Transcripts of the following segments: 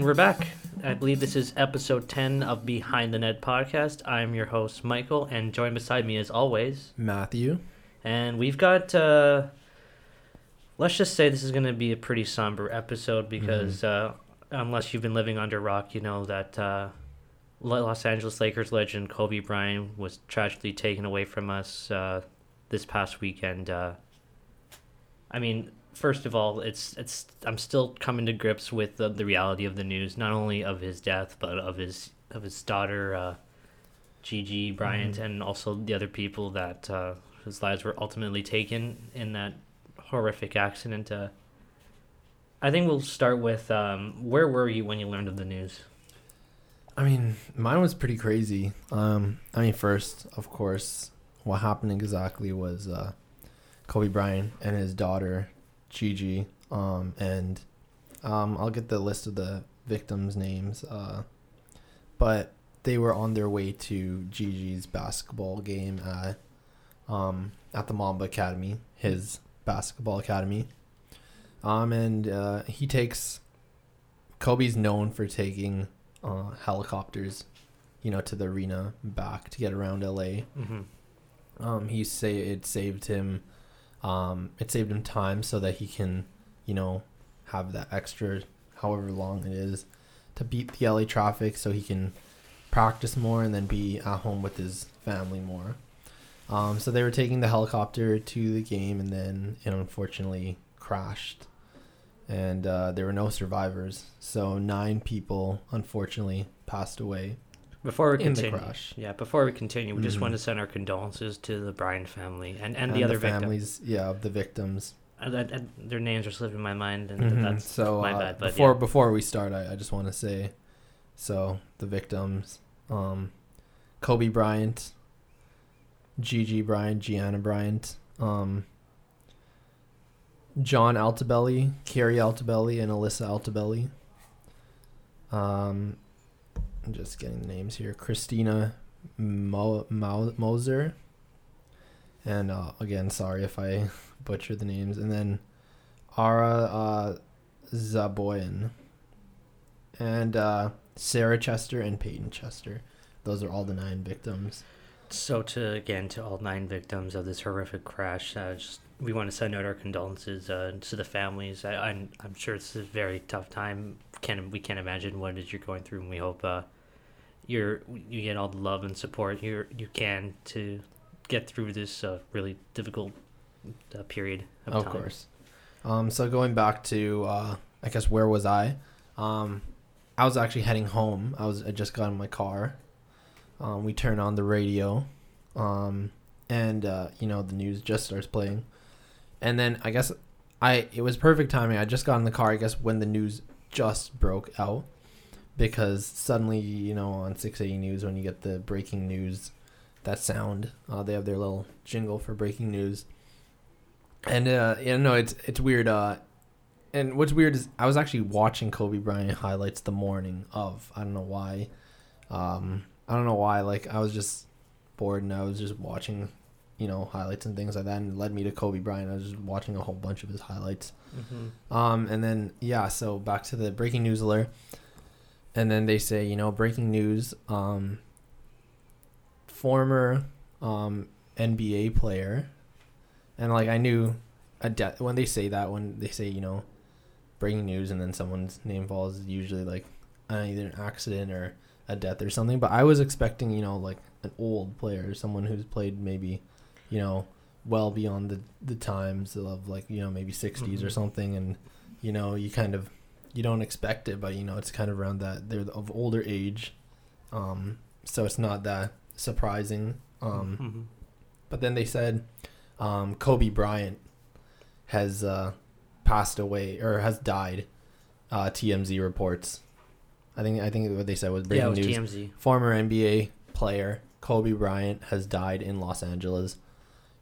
And we're back. I believe this is episode 10 of Behind the Net podcast. I'm your host, Michael, and joined beside me, as always, Matthew. And we've got, uh, let's just say this is going to be a pretty somber episode because uh, unless you've been living under rock, you know that uh, Los Angeles Lakers legend Kobe Bryant was tragically taken away from us uh, this past weekend. Uh, I mean, first of all, it's it's I'm still coming to grips with the, the reality of the news, not only of his death, but of his of his daughter, uh, Gigi Bryant, Mhm. and also the other people that uh, whose lives were ultimately taken in that horrific accident. Uh, I think we'll start with um, where were you when you learned of the news? I mean, mine was pretty crazy. Um, I mean, first, of course, what happened exactly was uh, Kobe Bryant and his daughter, Gigi. Um, and um, I'll get the list of the victims' names. Uh, but they were on their way to Gigi's basketball game at, um, at the Mamba Academy, his basketball academy. Um, and uh, he takes. Kobe's known for taking uh, helicopters, you know, to the arena back to get around LA. Mm-hmm. Um, he say it saved him, um, it saved him time so that he can, you know, have that extra, however long it is, to beat the LA traffic, so he can practice more and then be at home with his family more. Um, so they were taking the helicopter to the game, and then it unfortunately crashed, and uh, there were no survivors. So nine people unfortunately passed away. Before we In the continue, yeah, before we continue, we just Mhm. want to send our condolences to the Bryant family and, and, And, the other victims. families, yeah, of the victims. Uh, that- their names are slipping my mind, and Mhm. that's so my uh, bad, but before yeah. before we start, I, I just want to say, so the victims, um, Kobe Bryant, Gigi Bryant, Gianna Bryant, um, John Altobelli, Keri Altobelli, and Alyssa Altobelli. Um, I'm just getting the names here. Christina Mo- Mo- Mauser. And uh, again, sorry if I butcher the names. And then Ara uh, Zobayan. And uh, Sarah Chester and Peyton Chester. Those are all the nine victims. So to again to all nine victims of this horrific crash, uh, just we want to send out our condolences uh, to the families. I, I'm I'm sure it's a very tough time. Can we can't imagine what it is you're going through, and we hope uh, you're you get all the love and support you you can to get through this uh, really difficult uh, period of, Of time. course. Um, so going back to, uh, I guess where was I? Um, I was actually heading home. I was I just got in my car. Um, we turn on the radio, um, and uh, you know the news just starts playing, and then I guess I it was perfect timing. I just got in the car. I guess when the news just broke out, because suddenly you know on six eighty news when you get the breaking news, that sound uh, they have their little jingle for breaking news. And uh, you know, it's it's weird. Uh, and what's weird is I was actually watching Kobe Bryant highlights the morning of. I don't know why. Um, I don't know why. Like I was just bored and I was just watching, you know, highlights and things like that, and led me to Kobe Bryant. I was just watching a whole bunch of his highlights. Mm-hmm. Um, and then yeah, so back to the breaking news alert, and then they say, you know, breaking news. Um, former um NBA player, and like I knew a death when they say that when they say you know, breaking news and then someone's name falls is usually like uh, either an accident or a death or something. But I was expecting you know like an old player, someone who's played maybe, you know, well beyond the the times of like you know maybe 60s or Mhm. something, and you know you kind of you don't expect it, but you know it's kind of around that they're of older age, um, so it's not that surprising. Um, Mhm. but then they said um, Kobe Bryant has uh, passed away or has died. Uh, TMZ reports. I think I think what they said was yeah, breaking it was news. TMZ. Former NBA player Kobe Bryant has died in Los Angeles.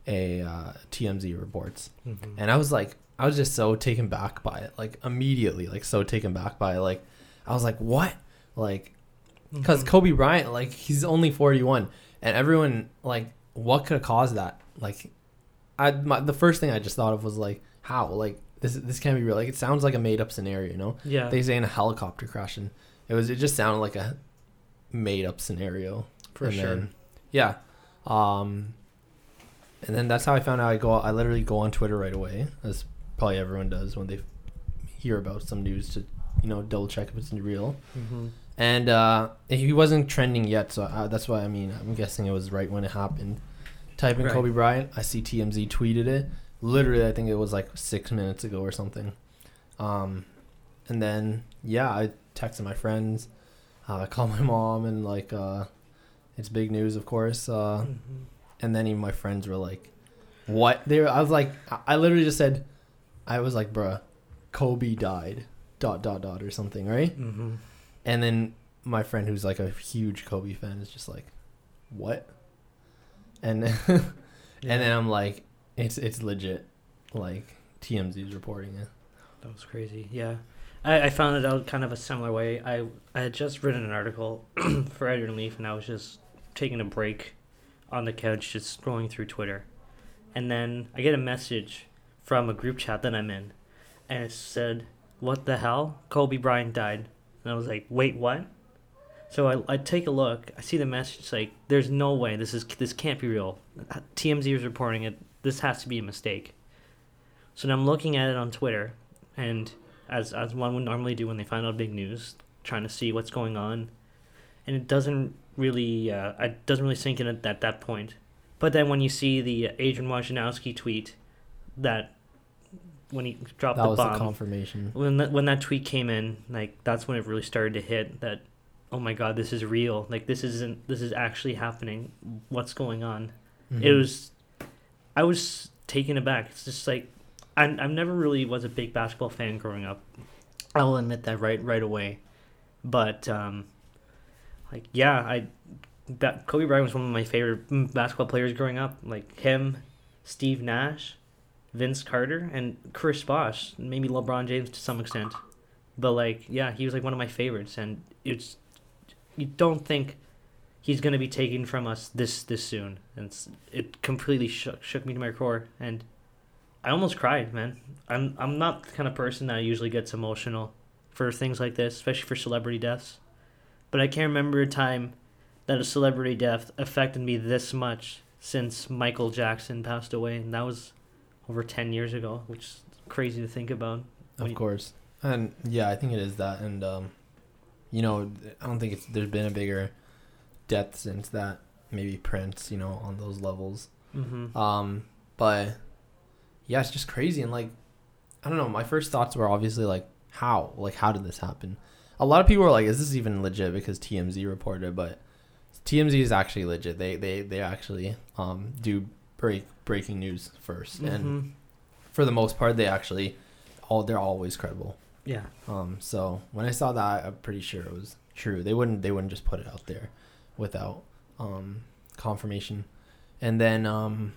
A uh, TMZ reports, Mhm. and I was like, I was just so taken back by it, like immediately, like so taken back by it. Like, I was like, what? Like, because Mhm. Kobe Bryant, like he's only 41, and everyone like, what could have caused that? Like, I my, the first thing I just thought of was like, how? Like this this can't be real. Like it sounds like a made up scenario, you know? Yeah. They say in a helicopter crash, and it was it just sounded like a made up scenario. for and sure. Then, yeah. Um, and then that's how I found out. I go. I literally go on Twitter right away, as probably everyone does when they hear about some news to, you know, double check if it's real. hmm And uh, he wasn't trending yet, so uh, that's why I mean I'm guessing it was right when it happened. Type in Right. Kobe Bryant. I see TMZ tweeted it. Literally, I think it was like six minutes ago or something. Um, and then yeah, I texted my friends. Uh, I called my mom, and like uh, it's big news, of course. Uh, hmm and then even my friends were like, "What?" They were, I was like, I- literally just said, I was like, "Bruh, Kobe died." Dot dot dot or something, right? hmm And then my friend, who's like a huge Kobe fan, is just like, "What?" And and then I'm like, "It's it's legit." Like TMZ's reporting it. That was crazy. Yeah, I, I found it out kind of a similar way. I I had just written an article for Editor Leaf, and I was just taking a break on the couch, just scrolling through Twitter, and then I get a message from a group chat that I'm in, and it said, "What the hell? Kobe Bryant died," and I was like, "Wait, what?" So I, I take a look. I see the message. It's like, "There's no way. This is this can't be real." TMZ is reporting it. This has to be a mistake. So then I'm looking at it on Twitter, and as as one would normally do when they find out big news, trying to see what's going on, and it doesn't really uh, it doesn't really sink in at, at that point. But then when you see the Adrian Wojnarowski tweet, that when he dropped That the was bomb, the confirmation. when that when that tweet came in, like that's when it really started to hit that, oh my god, this is real. Like this isn't this is actually happening. What's going on? It Mhm. was, I was taken aback. It's just like, I I never really was a big basketball fan growing up. I will admit that right right away, but um, like yeah, I, that Kobe Bryant was one of my favorite basketball players growing up. Like him, Steve Nash, Vince Carter, and Chris Bosh. Maybe LeBron James to some extent, but like yeah, he was like one of my favorites, and it's you don't think he's gonna be taken from us this this soon, and it completely shook shook me to my core, and I almost cried, man. I'm I'm not the kind of person that usually gets emotional for things like this, especially for celebrity deaths, but I can't remember a time that a celebrity death affected me this much since Michael Jackson passed away, and that was over ten years ago, which is crazy to think about. Of course. And yeah, I think it is that. And, um, you know, I don't think it's there's been a bigger death since that. Maybe Prince, you know, on those levels. Mm-hmm. Um, but yeah, it's just crazy. And like, I don't know. My first thoughts were obviously like, how? Like, how did this happen? A lot of people were like, is this even legit? Because TMZ reported, but TMZ is actually legit. They they they actually um do break breaking news 1st and Mm-hmm. for the most part, they actually all they're always credible. Yeah. Um, so when I saw that, I'm pretty sure it was true. They wouldn't they wouldn't just put it out there without um, confirmation. And then um,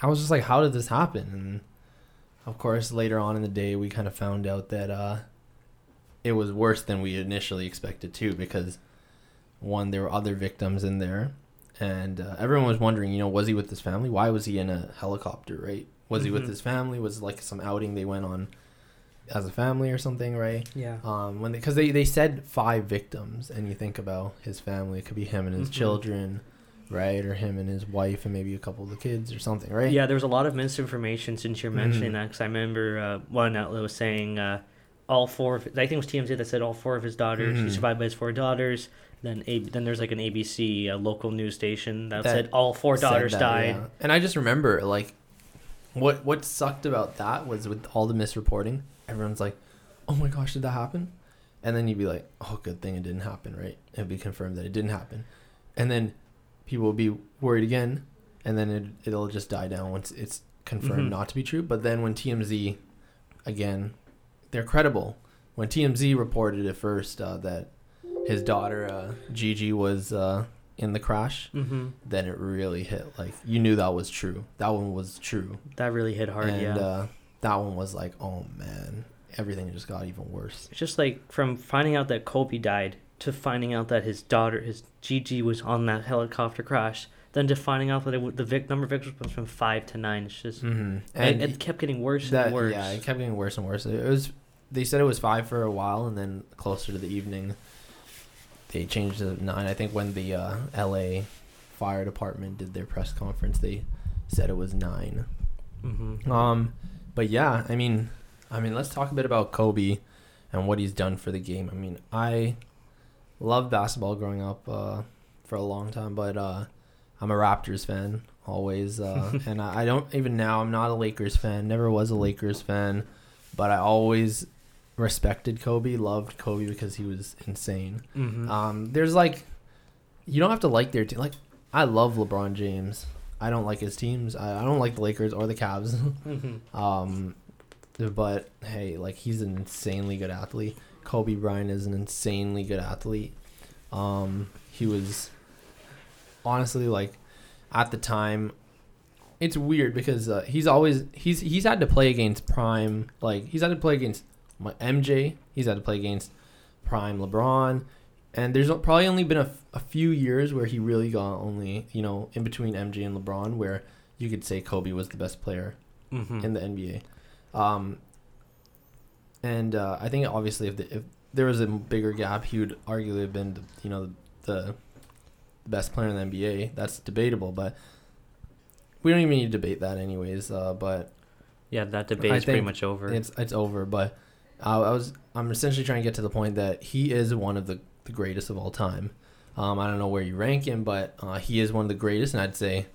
I was just like, how did this happen? And of course, later on in the day, we kind of found out that uh, it was worse than we initially expected too, because one, there were other victims in there, and uh, everyone was wondering, you know, was he with his family? Why was he in a helicopter? Right? Was he with Mhm. his family? Was it like some outing they went on as a family or something? Right? Yeah. um, when because they, they said five victims, and you think about his family, it could be him and his Mhm. children, right, or him and his wife, and maybe a couple of the kids or something, right? Yeah, there was a lot of misinformation since you're mentioning Mhm. that. Because I remember uh, one outlet was saying uh, all four. Of, I think it was TMZ that said all four of his daughters. He Mhm. survived by his four daughters. Then a, then there's like an ABC uh, local news station that, That said all four daughters that, died. yeah. And I just remember like, what what sucked about that was with all the misreporting. Everyone's like, "Oh my gosh, did that happen?" And then you'd be like, "Oh, good thing it didn't happen, right?" It'd be confirmed that it didn't happen, and then people will be worried again, and then it it'll just die down once it's confirmed Mhm. not to be true. But then when TMZ, again, they're credible. When TMZ reported at first uh, that his daughter uh, Gigi was uh, in the crash, Mm-hmm. then it really hit. Like you knew that was true. That one was true, That really hit hard. and yeah. uh, that one was like, oh man, everything just got even worse. It's just like from finding out that Kobe died to finding out that his daughter, his Gigi, was on that helicopter crash. then to finding out that it, the vic- number of victories went from five to nine. It's just Mm-hmm. and it, kept getting worse that, and worse. Yeah, it kept getting worse and worse. It was. They said it was five for a while, and then closer to the evening, they changed to nine. I think when the uh, L.A. fire department did their press conference, they said it was nine. hmm Um, but yeah, I mean, I mean, let's talk a bit about Kobe and what he's done for the game. I mean, I love basketball growing up uh, for a long time, but uh, I'm a Raptors fan always, uh, and I, I don't even now. I'm not a Lakers fan. Never was a Lakers fan, but I always respected Kobe, loved Kobe because he was insane. hmm Um, there's like, you don't have to like their team. Like, I love LeBron James. I don't like his teams. I, I don't like the Lakers or the Cavs. hmm um, but hey, like he's an insanely good athlete. Kobe Bryant is an insanely good athlete. Um, he was honestly like at the time. It's weird because uh, he's always he's he's had to play against prime like he's had to play against MJ. He's had to play against prime LeBron, and there's probably only been a, f- a few years where he really got only you know in between MJ and LeBron where you could say Kobe was the best player hmm in the NBA. Um, and uh, I think obviously if, the, if there was a bigger gap, he would arguably have been the, you know the best player in the NBA. That's debatable, but we don't even need to debate that anyways. Uh, but Yeah, that debate I is pretty much over. it's it's over. But I was I'm essentially trying to get to the point that he is one of the, the greatest of all time. Um, I don't know where you rank him, but uh, he is one of the greatest, and I'd say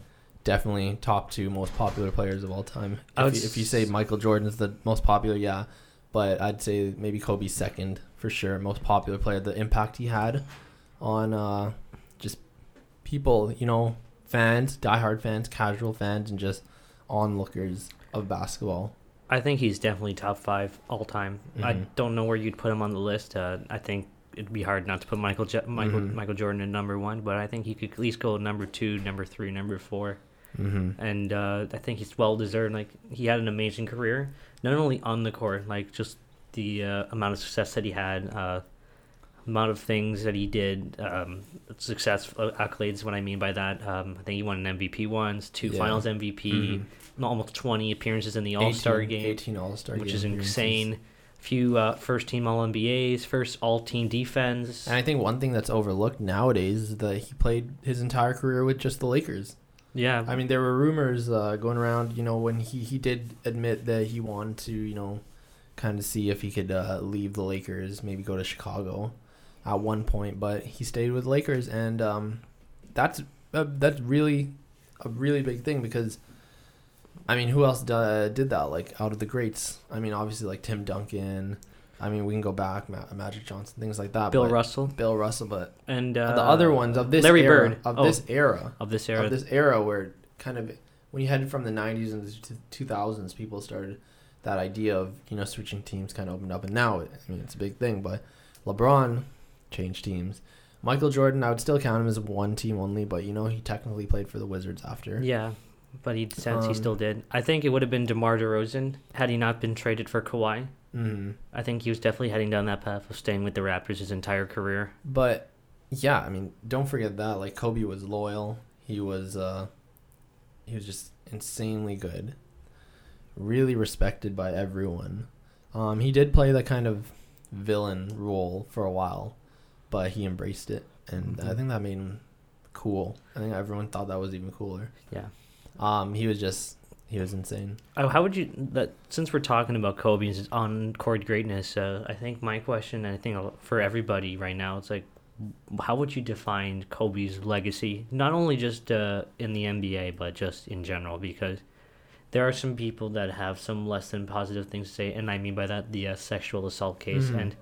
definitely top two most popular players of all time. If you, if you say Michael Jordan's the most popular, yeah, but I'd say maybe Kobe's second for sure, most popular player. The impact he had on uh, just people, you know, fans, diehard fans, casual fans, and just onlookers of basketball. I think he's definitely top five all time. I Mhm. don't know where you'd put him on the list. Uh, I think it'd be hard not to put Michael Je- Michael Mhm. Michael Jordan in number one, but I think he could at least go number two, number three, number four, Mm-hmm. and uh, I think he's well deserved. Like he had an amazing career, not only on the court, like just the uh, amount of success that he had, uh, amount of things that he did, um, success uh, accolades. What I mean by that, um, I think he won an MVP once, two Yeah. Finals MVP, Mhm. Almost twenty appearances in the All Star game 18 All Star which is insane. A Few uh, first team All NBAs, first All Team defense. And I think one thing that's overlooked nowadays is that he played his entire career with just the Lakers. yeah, I mean, there were rumors uh, going around, you know, when he, he did admit that he wanted to, you know, kind of see if he could uh, leave the Lakers, maybe go to Chicago at one point, but he stayed with Lakers, and um, that's uh, that's really a really big thing because, I mean, who else d- did that? Like out of the greats, I mean, obviously like Tim Duncan. I mean, we can go back, Ma- Magic Johnson, things like that. Bill Russell Bill Russell, but and uh, the other ones of this Larry era, Bird of Oh, this era, of this era. of this era where kind of when you headed from the 90s and the 2000s people started that idea of you know switching teams kind of opened up and now it, i mean it's a big thing but lebron changed teams michael jordan i would still count him as one team only but you know he technically played for the wizards after yeah, but he since he Um, still did. I think it would have been DeMar DeRozan had he not been traded for Kawhi. mm I think he was definitely heading down that path of staying with the Raptors his entire career. but yeah i mean don't forget that like kobe was loyal he was uh he was just insanely good really respected by everyone um he did play the kind of villain role for a while but he embraced it and i Mhm. think that made him cool i think everyone thought that was even cooler Yeah. Um he was just he was insane Oh, how would you that since we're talking about Kobe's on court greatness? Uh, I think my question, and I think for everybody right now, it's like, how would you define Kobe's legacy? Not only just uh, in the NBA, but just in general, because there are some people that have some less than positive things to say, and I mean by that the uh, sexual assault case. Mhm. And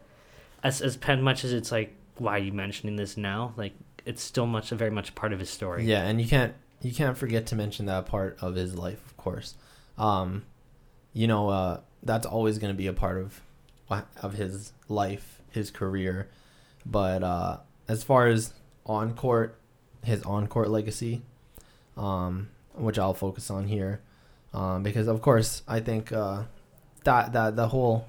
as as pen much as it's like, why are you mentioning this now? Like, it's still much very much part of his story. Yeah, and you can't you can't forget to mention that part of his life, of course. Um, you know, uh, that's always going to be a part of of his life, his career. But uh, as far as on court, his on court legacy, um, which I'll focus on here, um, because of course I think uh, that that the whole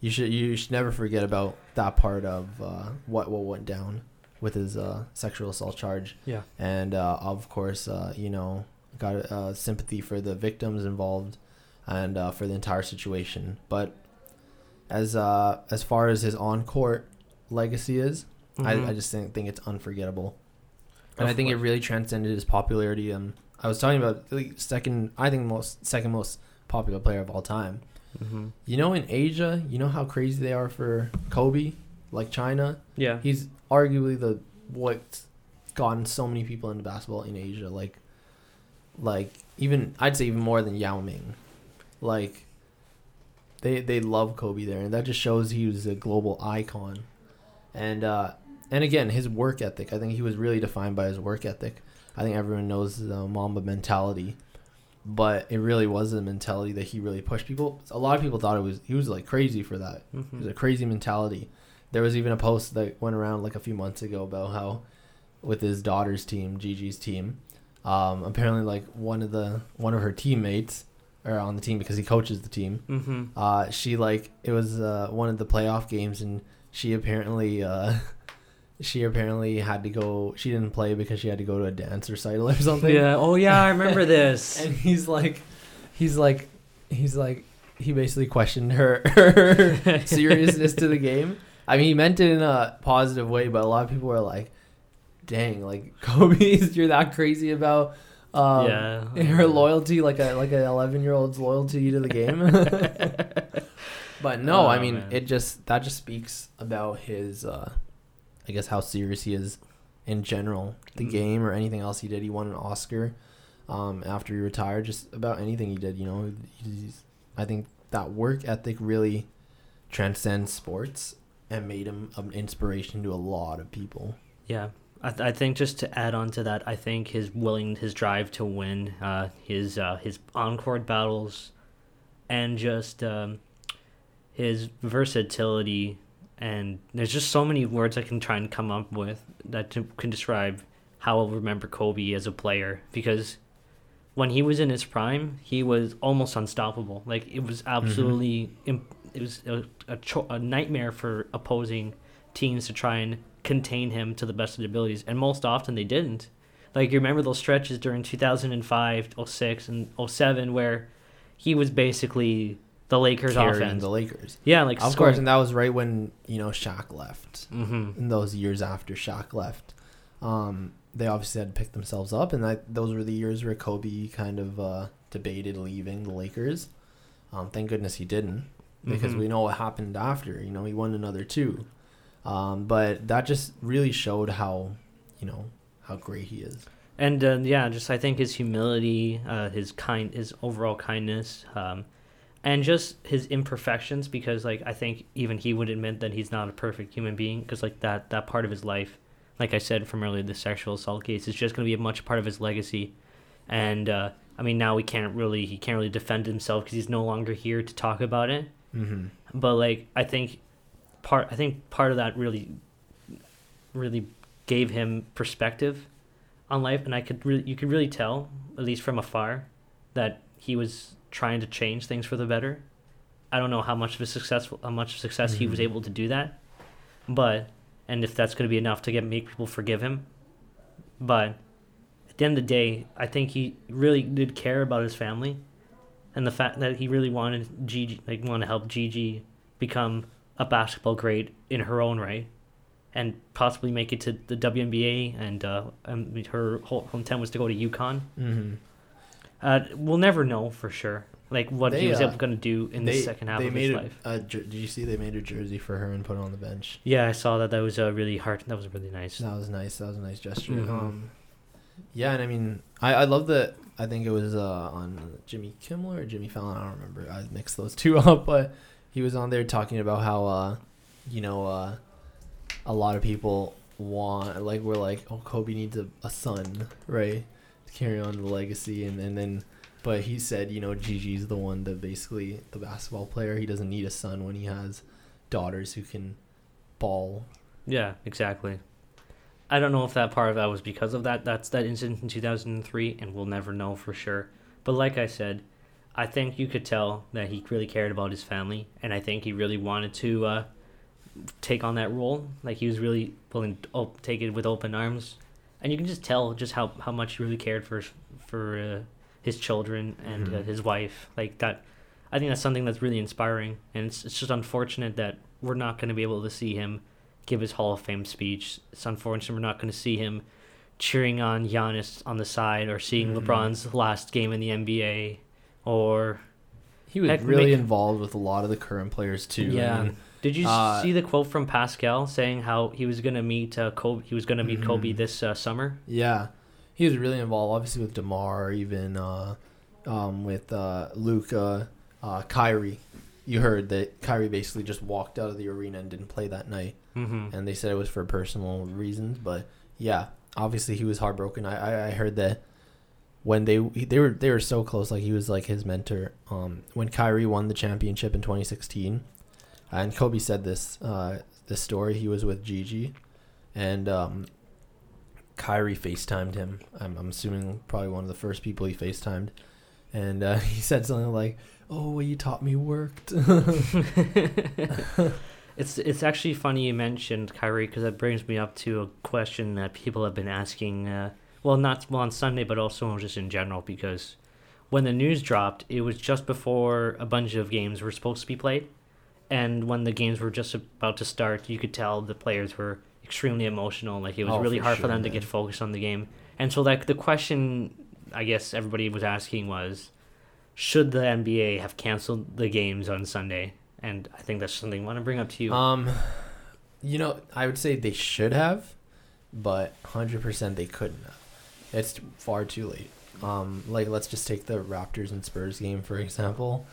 you should you should never forget about that part of uh, what what went down with his uh, sexual assault charge, Yeah. and uh, of course, uh, you know, got uh, sympathy for the victims involved and uh, for the entire situation. But as uh, as far as his on court legacy is, I, I just think, think it's unforgettable, and I Of think it really transcended his popularity. Um, I was talking about like, second, I think most second most popular player of all time. hmm You know, in Asia, you know how crazy they are for Kobe, like China. Yeah. He's arguably the what's gotten so many people into basketball in Asia. Like, like even I'd say even more than Yao Ming. Like, they they love Kobe there, and that just shows he was a global icon. And uh, and again, his work ethic. I think he was really defined by his work ethic. I think everyone knows the Mamba mentality, but it really was a mentality that he really pushed people. A lot of people thought it was he was like crazy for that. It was a crazy mentality. There was even a post that went around like a few months ago about how, with his daughter's team, Gigi's team, um, apparently like one of the one of her teammates, or on the team because he coaches the team, hmm uh, she like it was uh, one of the playoff games and she apparently uh, she apparently had to go. She didn't play because she had to go to a dance recital or something. Yeah. Oh yeah, I remember this. And he's like, he's like, he's like, he basically questioned her, her seriousness to the game. I mean, he meant it in a positive way, but a lot of people are like, "Dang, like Kobe, you're that crazy about um, yeah. her loyalty, like a like an 11 year old's loyalty to the game." but no, Oh, I mean, man. it just that just speaks about his, uh, I guess, how serious he is in general, the Mm. game or anything else he did. He won an Oscar um, after he retired. Just about anything he did, you know. I think that work ethic really transcends sports and made him an inspiration to a lot of people. Yeah, I, th- I think just to add on to that, I think his willing, his drive to win, uh, his uh, his on-court battles, and just um, his versatility, and there's just so many words I can try and come up with that to, can describe how I'll remember Kobe as a player because when he was in his prime, he was almost unstoppable. Like it was absolutely, imp- it was a, a, cho- a nightmare for opposing teams to try and contain him to the best of their abilities, and most often they didn't. Like you remember those stretches during 2005, 06, and 07 where he was basically the Lakers offense. the Lakers, yeah, like of course, and that was right when you know Shaq left. hmm in those years after Shaq left. Um, they obviously had to pick themselves up, and that those were the years where Kobe kind of uh, debated leaving the Lakers. Um, thank goodness he didn't, because Mhm. we know what happened after. You know, he won another two, um, but that just really showed how, you know, how great he is. and uh, yeah, just I think his humility, uh, his kind, his overall kindness, um, and just his imperfections. Because like I think even he would admit that he's not a perfect human being. Because like that that part of his life, like I said from earlier, the sexual assault case is just going to be a much part of his legacy. And uh, I mean, now we can't really he can't really defend himself because he's no longer here to talk about it. Mm-hmm. But like I think part I think part of that really really gave him perspective on life and I could really you could really tell at least from afar that he was trying to change things for the better. I don't know how much of a successful how much success he was Mhm. able to do that. But and if that's going to be enough to get make people forgive him. But at the end of the day, I think he really did care about his family and the fact that he really wanted Gigi like want to help Gigi become a basketball great in her own right and possibly make it to the WNBA and uh, um, her whole hometown was to go to UConn. Mm-hmm. Uh, we'll never know for sure like what he was uh, able going to do in the second half they of his a, life. A, jer- did you see they made a jersey for her and put it on the bench? Yeah, I saw that. That was a really hard. That was really nice. That was nice. That was a nice gesture. Mhm. Um, yeah, and I mean, I, I love that. I think it was uh, on Jimmy Kimmel or Jimmy Fallon. I don't remember. I mixed those two up, but he was on there talking about how, uh, you know, uh, a lot of people want like we're like, oh, Kobe needs a, a son, right, to carry on the legacy, and, and then. But he said, you know, Gigi's the one that basically the basketball player. He doesn't need a son when he has daughters who can ball Yeah, exactly. I don't know if that part of that was because of that. That's that incident in 2003, and we'll never know for sure. But like I said, I think you could tell that he really cared about his family, and I think he really wanted to uh, take on that role. Like he was really willing to op- take it with open arms, and you can just tell just how how much he really cared for for uh, his children and uh, Mhm. his wife. Like that, I think that's something that's really inspiring, and it's it's just unfortunate that we're not going to be able to see him give his Hall of Fame speech. It's unfortunate we're not going to see him cheering on Giannis on the side or seeing Mhm. LeBron's last game in the NBA or He was Heck, really make- involved with a lot of the current players too. I Yeah. mean, Did you Uh, see the quote from Pascal saying how he was gonna meet uh, Kobe? He was gonna meet Kobe Mhm. this uh, summer. yeah, he was really involved. Obviously with Demar, even uh, um, with uh, Luka, uh, Kyrie. You heard that Kyrie basically just walked out of the arena and didn't play that night, Mm-hmm. and they said it was for personal reasons. But yeah, obviously he was heartbroken. I I, I heard that when they they were they were so close, like he was like his mentor. Um, when Kyrie won the championship in 2016, and Kobe said this uh this story. He was with Gigi, and um, Kyrie FaceTimed him. I'm I'm assuming probably one of the first people he FaceTimed, and uh, he said something like, "Oh, what you taught me worked." it's it's actually funny you mentioned Kyrie because that brings me up to a question that people have been asking. Uh, well, not well on Sunday, but also just in general because when the news dropped, it was just before a bunch of games were supposed to be played, and when the games were just about to start, you could tell the players were extremely emotional. Like it was Oh, really for hard for sure, them to get focused on the game, and so like the question, I guess everybody was asking was, should the NBA have canceled the games on Sunday? And I think that's something I want to bring up to you. Um, you know, I would say they should have, but hundred percent they couldn't have. It's far too late. Um, like let's just take the Raptors and Spurs game for example.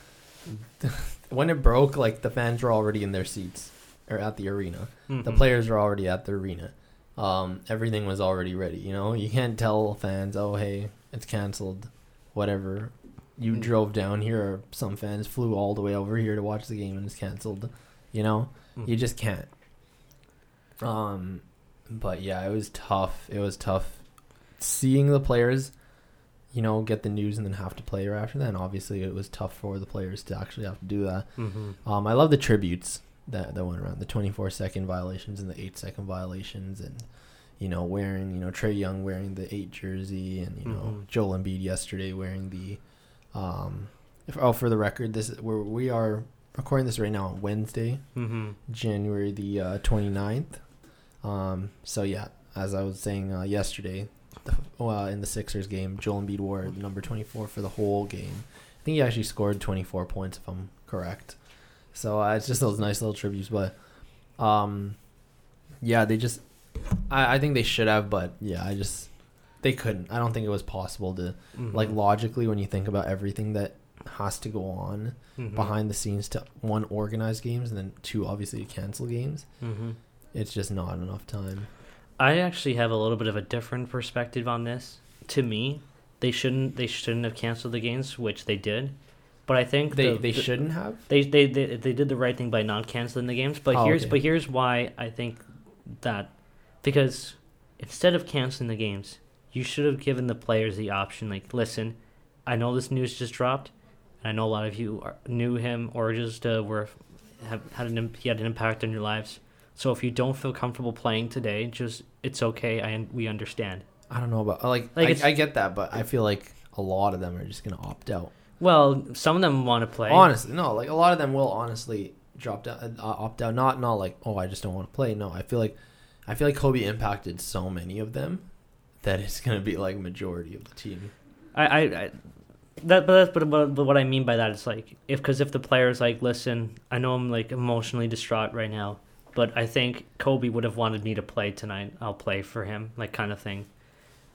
when it broke, like the fans were already in their seats or at the arena. The Mhm. players were already at the arena. Um, everything was already ready. You know, you can't tell fans, "Oh, hey, it's canceled," whatever. You Mm. drove down here, or some fans flew all the way over here to watch the game and it's canceled. You know, Mhm. you just can't. Um, but yeah, it was tough. It was tough seeing the players, you know, get the news and then have to play right after that. And obviously, it was tough for the players to actually have to do that. Mhm. Um, I love the tributes that that went around the 24 second violations and the eight second violations, and you know, wearing you know Trae Young wearing the eight jersey, and you know Mhm. Joel Embiid yesterday wearing the. Um, if, oh, for the record, this is where we are recording this right now on Wednesday, Mhm. January the uh, 29th. Um, so yeah, as I was saying uh, yesterday, the, uh, in the Sixers game, Joel Embiid wore number 24 for the whole game. I think he actually scored 24 points if I'm correct. So uh, it's just those nice little tributes, but um, yeah, they just I, I think they should have, but yeah, I just they couldn't. I don't think it was possible to Mhm. like logically when you think about everything that has to go on Mhm. behind the scenes to one organize games and then two obviously cancel games. Mhm. It's just not enough time. I actually have a little bit of a different perspective on this. To me, they shouldn't they shouldn't have canceled the games, which they did. But I think They the- they the- shouldn't have. they, they they they did the right thing by not canceling the games. But Oh, here's okay. but here's why I think that because instead of canceling the games, you should have given the players the option. Like, listen, I know this news just dropped, and I know a lot of you are, knew him or just uh, were have had an he had an impact on your lives. So if you don't feel comfortable playing today, just it's okay. I we understand. I don't know about like, Like, I, I get that, but I feel like a lot of them are just gonna opt out. Well, some of them want to play. Honestly, no, like a lot of them will honestly drop down, uh, opt out. Not not like oh I just don't want to play. No, I feel like I feel like Kobe impacted so many of them that it's gonna be like majority of the team. I, I, I that but that's but, but but what I mean by that is like if because if the player's like listen I know I'm like emotionally distraught right now but I think Kobe would have wanted me to play tonight I'll play for him like kind of thing.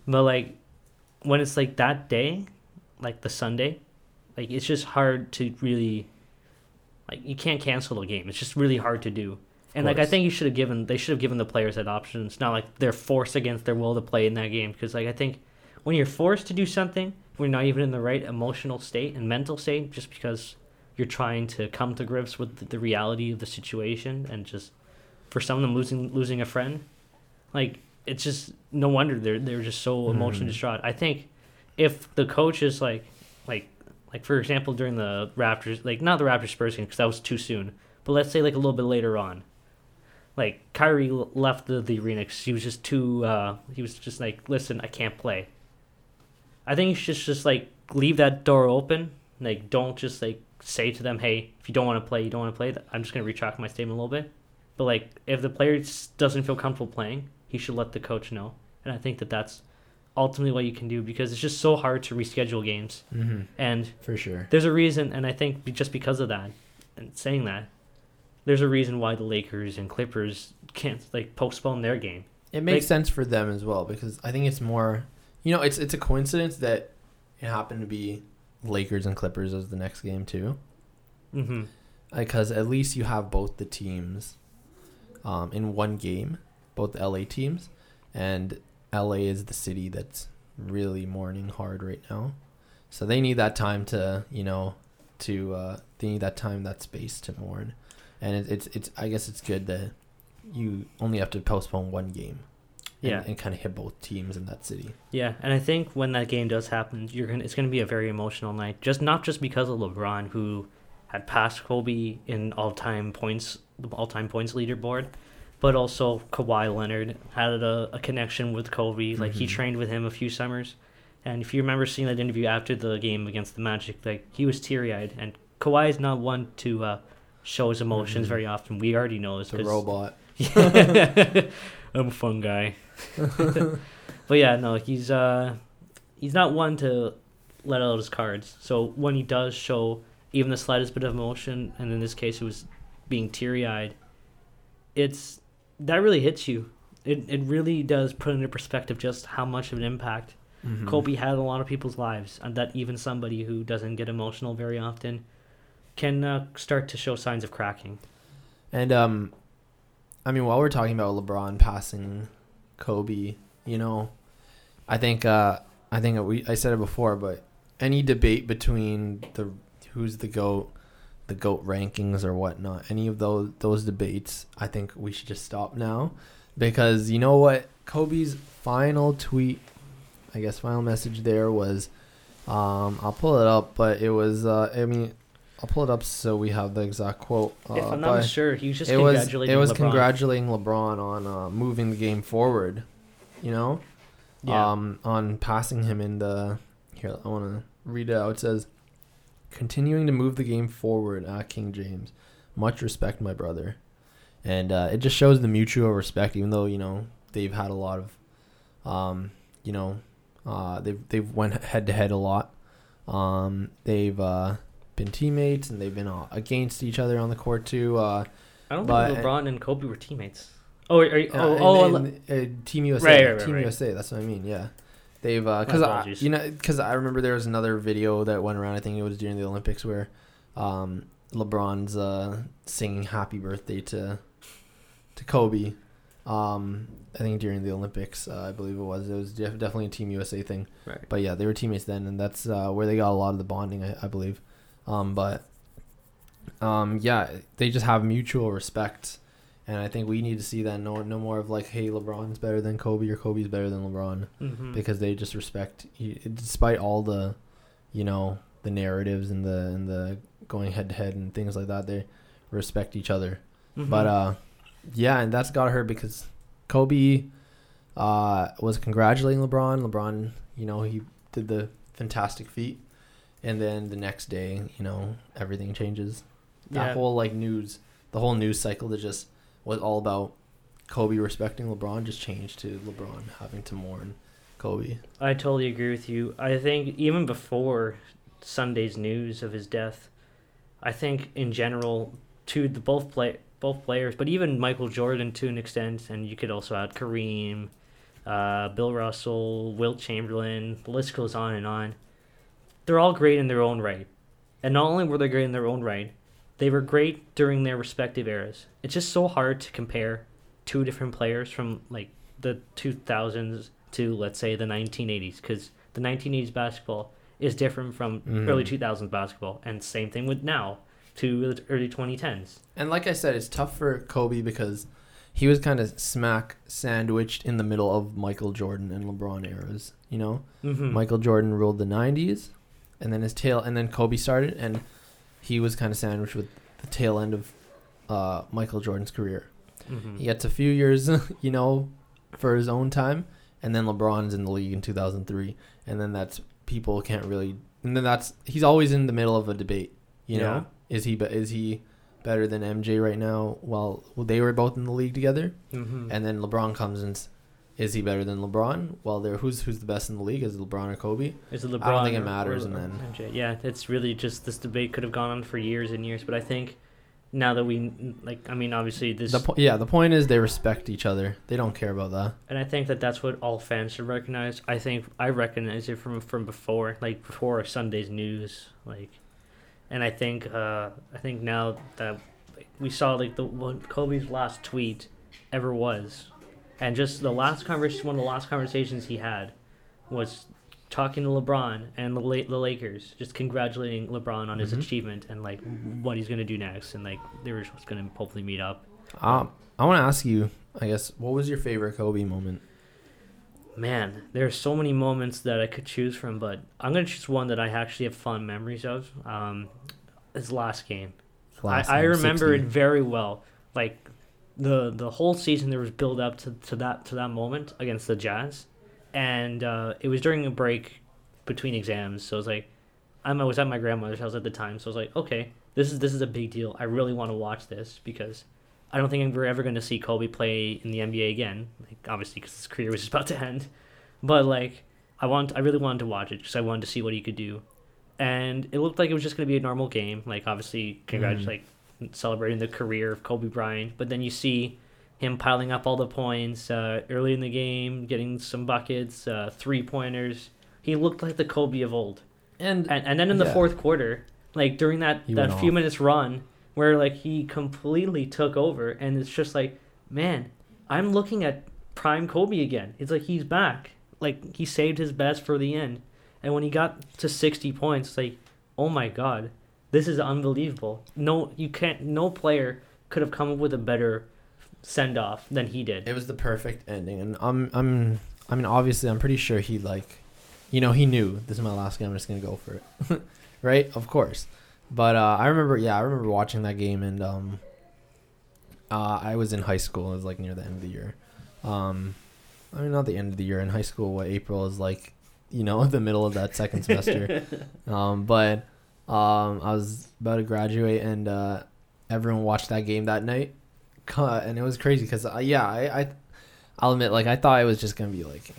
But like when it's like that day like the Sunday like it's just hard to really like you can't cancel a game. It's just really hard to do and like I think you should have given they should have given the players that option. It's not like they're forced against their will to play in that game. Because like I think when you're forced to do something when you're not even in the right emotional state and mental state just because you're trying to come to grips with the, reality of the situation and just for some of them losing losing a friend like it's just no wonder they're they're just so emotionally Mhm. distraught. I think if the coach is like like like for example during the raptors like not the raptors spurs game because that was too soon but let's say like a little bit later on Like Kyrie left the, the arena 'cause he was just too. Uh, he was just like, listen, I can't play. I think you should just like leave that door open. Like, don't just like say to them, hey, if you don't want to play, you don't want to play. I'm just gonna retract my statement a little bit. But like, if the player doesn't feel comfortable playing, he should let the coach know. And I think that that's ultimately what you can do because it's just so hard to reschedule games. Mm-hmm. And For sure. there's a reason, and I think just because of that, and saying that, there's a reason why the Lakers and Clippers can't like postpone their game. It makes Like- sense for them as well because I think it's more, you know, it's it's a coincidence that it happened to be Lakers and Clippers as the next game too, Mm-hmm. because at least you have both the teams, um, in one game, both the LA teams, and LA is the city that's really mourning hard right now, so they need that time to you know, to uh, they need that time that space to mourn, and it, it's it's I guess it's good that you only have to postpone one game and, Yeah. and kind of hit both teams in that city. Yeah, and I think when that game does happen, you're gonna it's gonna be a very emotional night. Just not just because of LeBron, who had passed Kobe in all time points, the all time points leaderboard, but also Kawhi Leonard had a, a connection with Kobe. Like he Mhm. trained with him a few summers, and if you remember seeing that interview after the game against the Magic, like he was teary eyed. And Kawhi is not one to uh, show his emotions Mhm. very often. We already know this. It's a 'cause- robot. I'm a fun guy. but yeah, no, he's uh he's not one to let out his cards. So when he does show even the slightest bit of emotion, and in this case it was being teary eyed, it's that really hits you. It it really does put into perspective just how much of an impact Mhm. Kobe had on a lot of people's lives, and that even somebody who doesn't get emotional very often can uh, start to show signs of cracking. And um, I mean, while we're talking about LeBron passing Kobe, you know, I think uh, I think we I said it before, but any debate between the who's the goat, the goat rankings or whatnot, any of those those debates, I think we should just stop now, because you know what, Kobe's final tweet, I guess final message there was, um, I'll pull it up, but it was uh, I mean. I'll pull it up so we have the exact quote. Uh, if I'm not sure, he was just it was congratulating it was LeBron. congratulating LeBron on uh, moving the game forward, you know, Yeah. um, on passing him in the here. I want to read it out. It says, "Continuing to move the game forward at King James. Much respect, my brother." And uh, it just shows the mutual respect, even though you know they've had a lot of, um, you know, uh, they've they've went head to head a lot. Um, they've uh, been teammates and they've been uh, against each other on the court too. Uh, I don't But- think LeBron and Kobe were teammates. Oh, are you, uh, oh, and- oh, and, uh, Team USA, Right, right, right, Team. USA. That's what I mean. Yeah, they've because I you know because I remember there was another video that went around. I think it was during the Olympics where, um, LeBron's uh singing "Happy Birthday" to, to Kobe. Um, I think during the Olympics, uh, I believe it was. It was def- definitely a Team USA thing. right. But yeah, they were teammates then, and that's uh, where they got a lot of the bonding, I, I believe. Um, but um, yeah, they just have mutual respect, and I think we need to see that. No, no more of like, hey, LeBron's better than Kobe or Kobe's better than LeBron, Mm-hmm. because they just respect, despite all the, you know, the narratives and the and the going head to head and things like that. They respect each other. Mm-hmm. But uh, yeah, and that's got her because Kobe uh, was congratulating LeBron. LeBron, you know, he did the fantastic feat, and then the next day, you know, everything changes. That Yeah. whole like news, the whole news cycle that just was all about Kobe respecting LeBron just changed to LeBron having to mourn Kobe. I totally agree with you. I think even before Sunday's news of his death, I think in general, to the both play both players, but even Michael Jordan to an extent, and you could also add Kareem, uh, Bill Russell, Wilt Chamberlain. The list goes on and on. They're all great in their own right, and not only were they great in their own right, they were great during their respective eras. It's just so hard to compare two different players from like the 2000s to let's say the 1980s because the 1980s basketball is different from Mhm. early 2000s basketball and same thing with now to the early 2010s And like I said, it's tough for Kobe because he was kind of smack sandwiched in the middle of Michael Jordan and LeBron eras. You know, mm-hmm. Michael Jordan ruled the '90s, and then his tail, and then Kobe started, and he was kind of sandwiched with the tail end of uh, Michael Jordan's career. Mhm. He gets a few years, you know, for his own time, and then LeBron's in the league in 2003, and then that's people can't really, and then that's he's always in the middle of a debate. You Yeah. know, is he is he better than MJ right now? Well, well, they were both in the league together, Mhm. and then LeBron comes and. Is he better than LeBron? Well, there. Who's who's the best in the league? Is it LeBron or Kobe? Is it LeBron? I don't think it matters, and then- MJ? Yeah, it's really just this debate could have gone on for years and years. But I think now that we like, I mean, obviously this, The po- yeah, the point is they respect each other. They don't care about that. and I think that that's what all fans should recognize. I think I recognize it from from before, like before Sunday's news, like, and I think uh I think now that we saw like the what Kobe's last tweet ever was, and just the last conversation, one of the last conversations he had, was talking to LeBron and the La- the Lakers, just congratulating LeBron on his Mhm. achievement and like what he's gonna do next, and like they were just gonna hopefully meet up. Um, I want to ask you. I guess what was your favorite Kobe moment? Man, there are so many moments that I could choose from, but I'm gonna choose one that I actually have fond memories of. Um, his last game. Last I, I remember 60. it very well. Like the the whole season, there was build up to, to that to that moment against the Jazz, and uh, it was during a break between exams. So I was like, I'm, I was at my grandmother's house at the time, so I was like, okay, this is this is a big deal. I really want to watch this because I don't think we're ever going to see Kobe play in the NBA again. Like obviously, because his career was just about to end, but like I want, I really wanted to watch it because I wanted to see what he could do, and it looked like it was just going to be a normal game. Like obviously, congrats, Mhm. like celebrating the career of Kobe Bryant, but then you see him piling up all the points uh, early in the game, getting some buckets, uh, three pointers. He looked like the Kobe of old. and, And and then in the Yeah. fourth quarter, like during that He that few off. minutes run where like he completely took over and it's just like, man, I'm looking at prime Kobe again. It's like he's back. Like he saved his best for the end. And when he got to 60 points, it's like, "Oh my god. This is unbelievable. No, you can't no player could have come up with a better send off than he did." it was the perfect ending. And I'm I'm I mean obviously I'm pretty sure he like, you know he knew this is my last game. I'm just gonna go for it, right? Of course. But uh, I remember yeah I remember watching that game and um. Uh, I was in high school. It was like near the end of the year. Um, I mean not the end of the year in high school. What April is like, you know, the middle of that second semester. Um, but um, I was about to graduate, and uh, everyone watched that game that night, and it was crazy because uh, yeah, I, I I'll admit like I thought it was just gonna be like,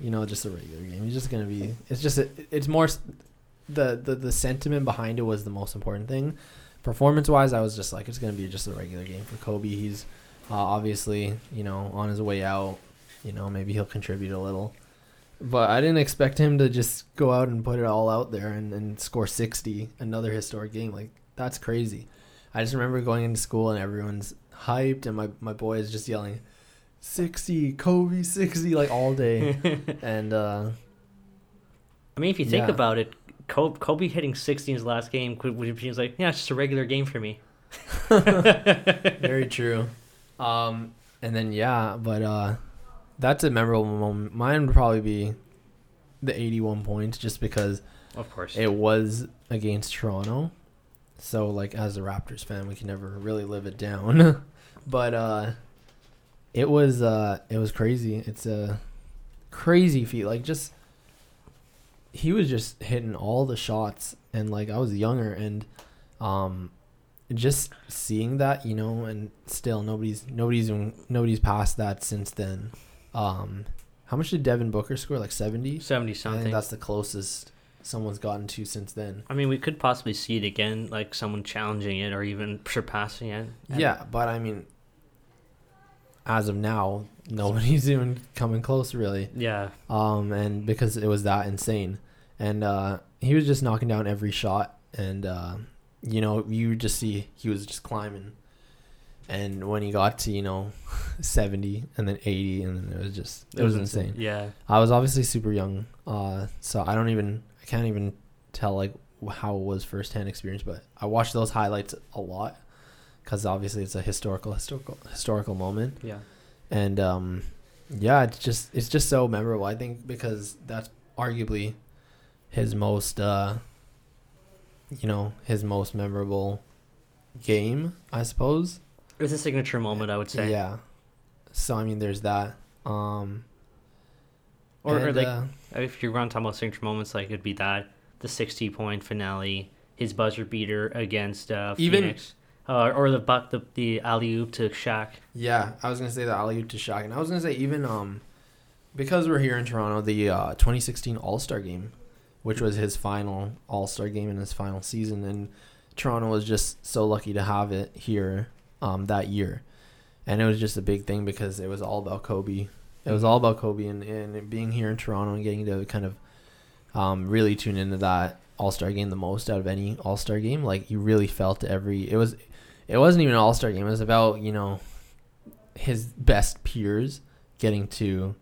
you know, just a regular game. It's just gonna be. It's just a, it's more the, the the sentiment behind it was the most important thing. Performance wise, I was just like it's gonna be just a regular game for Kobe. He's uh, obviously you know on his way out. You know maybe he'll contribute a little. But I didn't expect him to just go out and put it all out there and, and score 60, another historic game. Like, that's crazy. I just remember going into school and everyone's hyped, and my, my boy is just yelling, 60, Kobe, 60, like all day. and, uh, I mean, if you think Yeah. about it, Kobe, Kobe hitting 60 in his last game would like, yeah, it's just a regular game for me. very true. Um, and then, yeah, but uh, that's a memorable moment. Mine would probably be the 81 points just because Of course. It was against Toronto. So like as a Raptors fan, we can never really live it down. but uh it was uh it was crazy. It's a crazy feat. Like just he was just hitting all the shots and like I was younger and um just seeing that, you know, and still nobody's nobody's nobody's passed that since then. Um how much did Devin Booker score? Like 70? 70 I something. think that's the closest someone's gotten to since then. I mean, we could possibly see it again, like someone challenging it or even surpassing it. Yeah, but I mean, as of now, nobody's even coming close, really. Yeah. Um, and because it was that insane, and uh, he was just knocking down every shot, and uh, you know, you just see he was just climbing, and when he got to you know, seventy and then eighty, and then it was just it, was, insane. Yeah. I was obviously super young, uh, so I don't even I can't even tell like how it was firsthand experience, but I watched those highlights a lot because obviously it's a historical historical historical moment, Yeah. and um, yeah, it's just it's just so memorable. I think because that's arguably his most uh, you know his most memorable game, I suppose. It's a signature moment, I would say. Yeah. So I mean, there's that. Um, Or, or like uh, if you're going to talk about signature moments, like it'd be that the 60 point finale, his buzzer beater against uh, Even- Phoenix, uh, or the buck the the alley oop to Shaq. yeah, I was gonna say the alley oop to Shaq, and I was gonna say even um, because we're here in Toronto, the uh, 2016 All Star Game, which was his final All Star game in his final season, and Toronto was just so lucky to have it here um, that year, and it was just a big thing because it was all about Kobe. It was all about Kobe and, and being here in Toronto and getting to kind of um, really tune into that All Star game the most out of any All Star game. Like you really felt every. It was, it wasn't even an All Star game. It was about you know, his best peers getting to,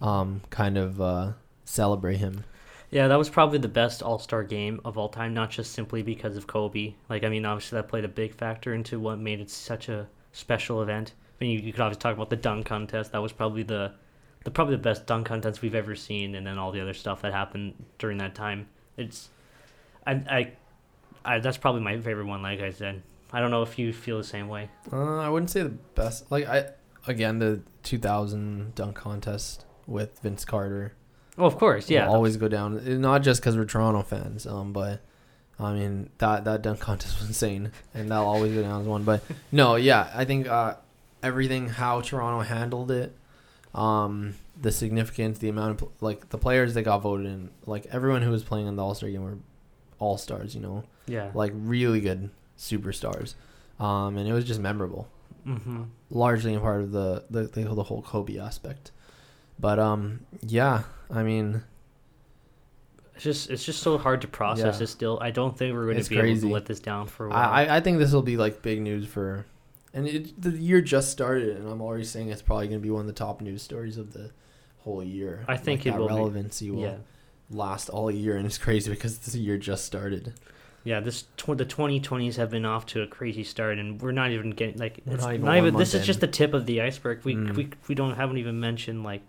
um, kind of uh, celebrate him. Yeah, that was probably the best All Star game of all time, not just simply because of Kobe. Like, I mean, obviously that played a big factor into what made it such a special event. I mean, you, you could obviously talk about the dunk contest. That was probably the, the probably the best dunk contest we've ever seen, and then all the other stuff that happened during that time. It's, I, I, I that's probably my favorite one. Like I said, I don't know if you feel the same way. Uh, I wouldn't say the best. Like I, again, the 2000 dunk contest with Vince Carter. Oh, of course, yeah. will always go down. Not just because we're Toronto fans, um, but I mean that that dunk contest was insane, and that'll always go down as one. But no, yeah, I think uh, everything how Toronto handled it, um, the significance, the amount of like the players that got voted in, like everyone who was playing in the All Star game were all stars, you know, yeah. like really good superstars, um, and it was just memorable mm-hmm. largely a part of the the, the, the whole Kobe aspect. But um, yeah, I mean, It's just it's just so hard to process. Yeah. It still, I don't think we're going It's to be able to let this down for a while. I I- I think this will be like big news for, and it, the year just started, and I'm already saying it's probably going to be one of the top news stories of the whole year. I think Like, it that will be. relevancy will yeah. last all year, and it's crazy because this year just started. Yeah, this tw- the 2020s have been off to a crazy start, and we're not even getting like it's not not even even. one this is just the tip of the iceberg. We Mm. we we don't haven't even mentioned like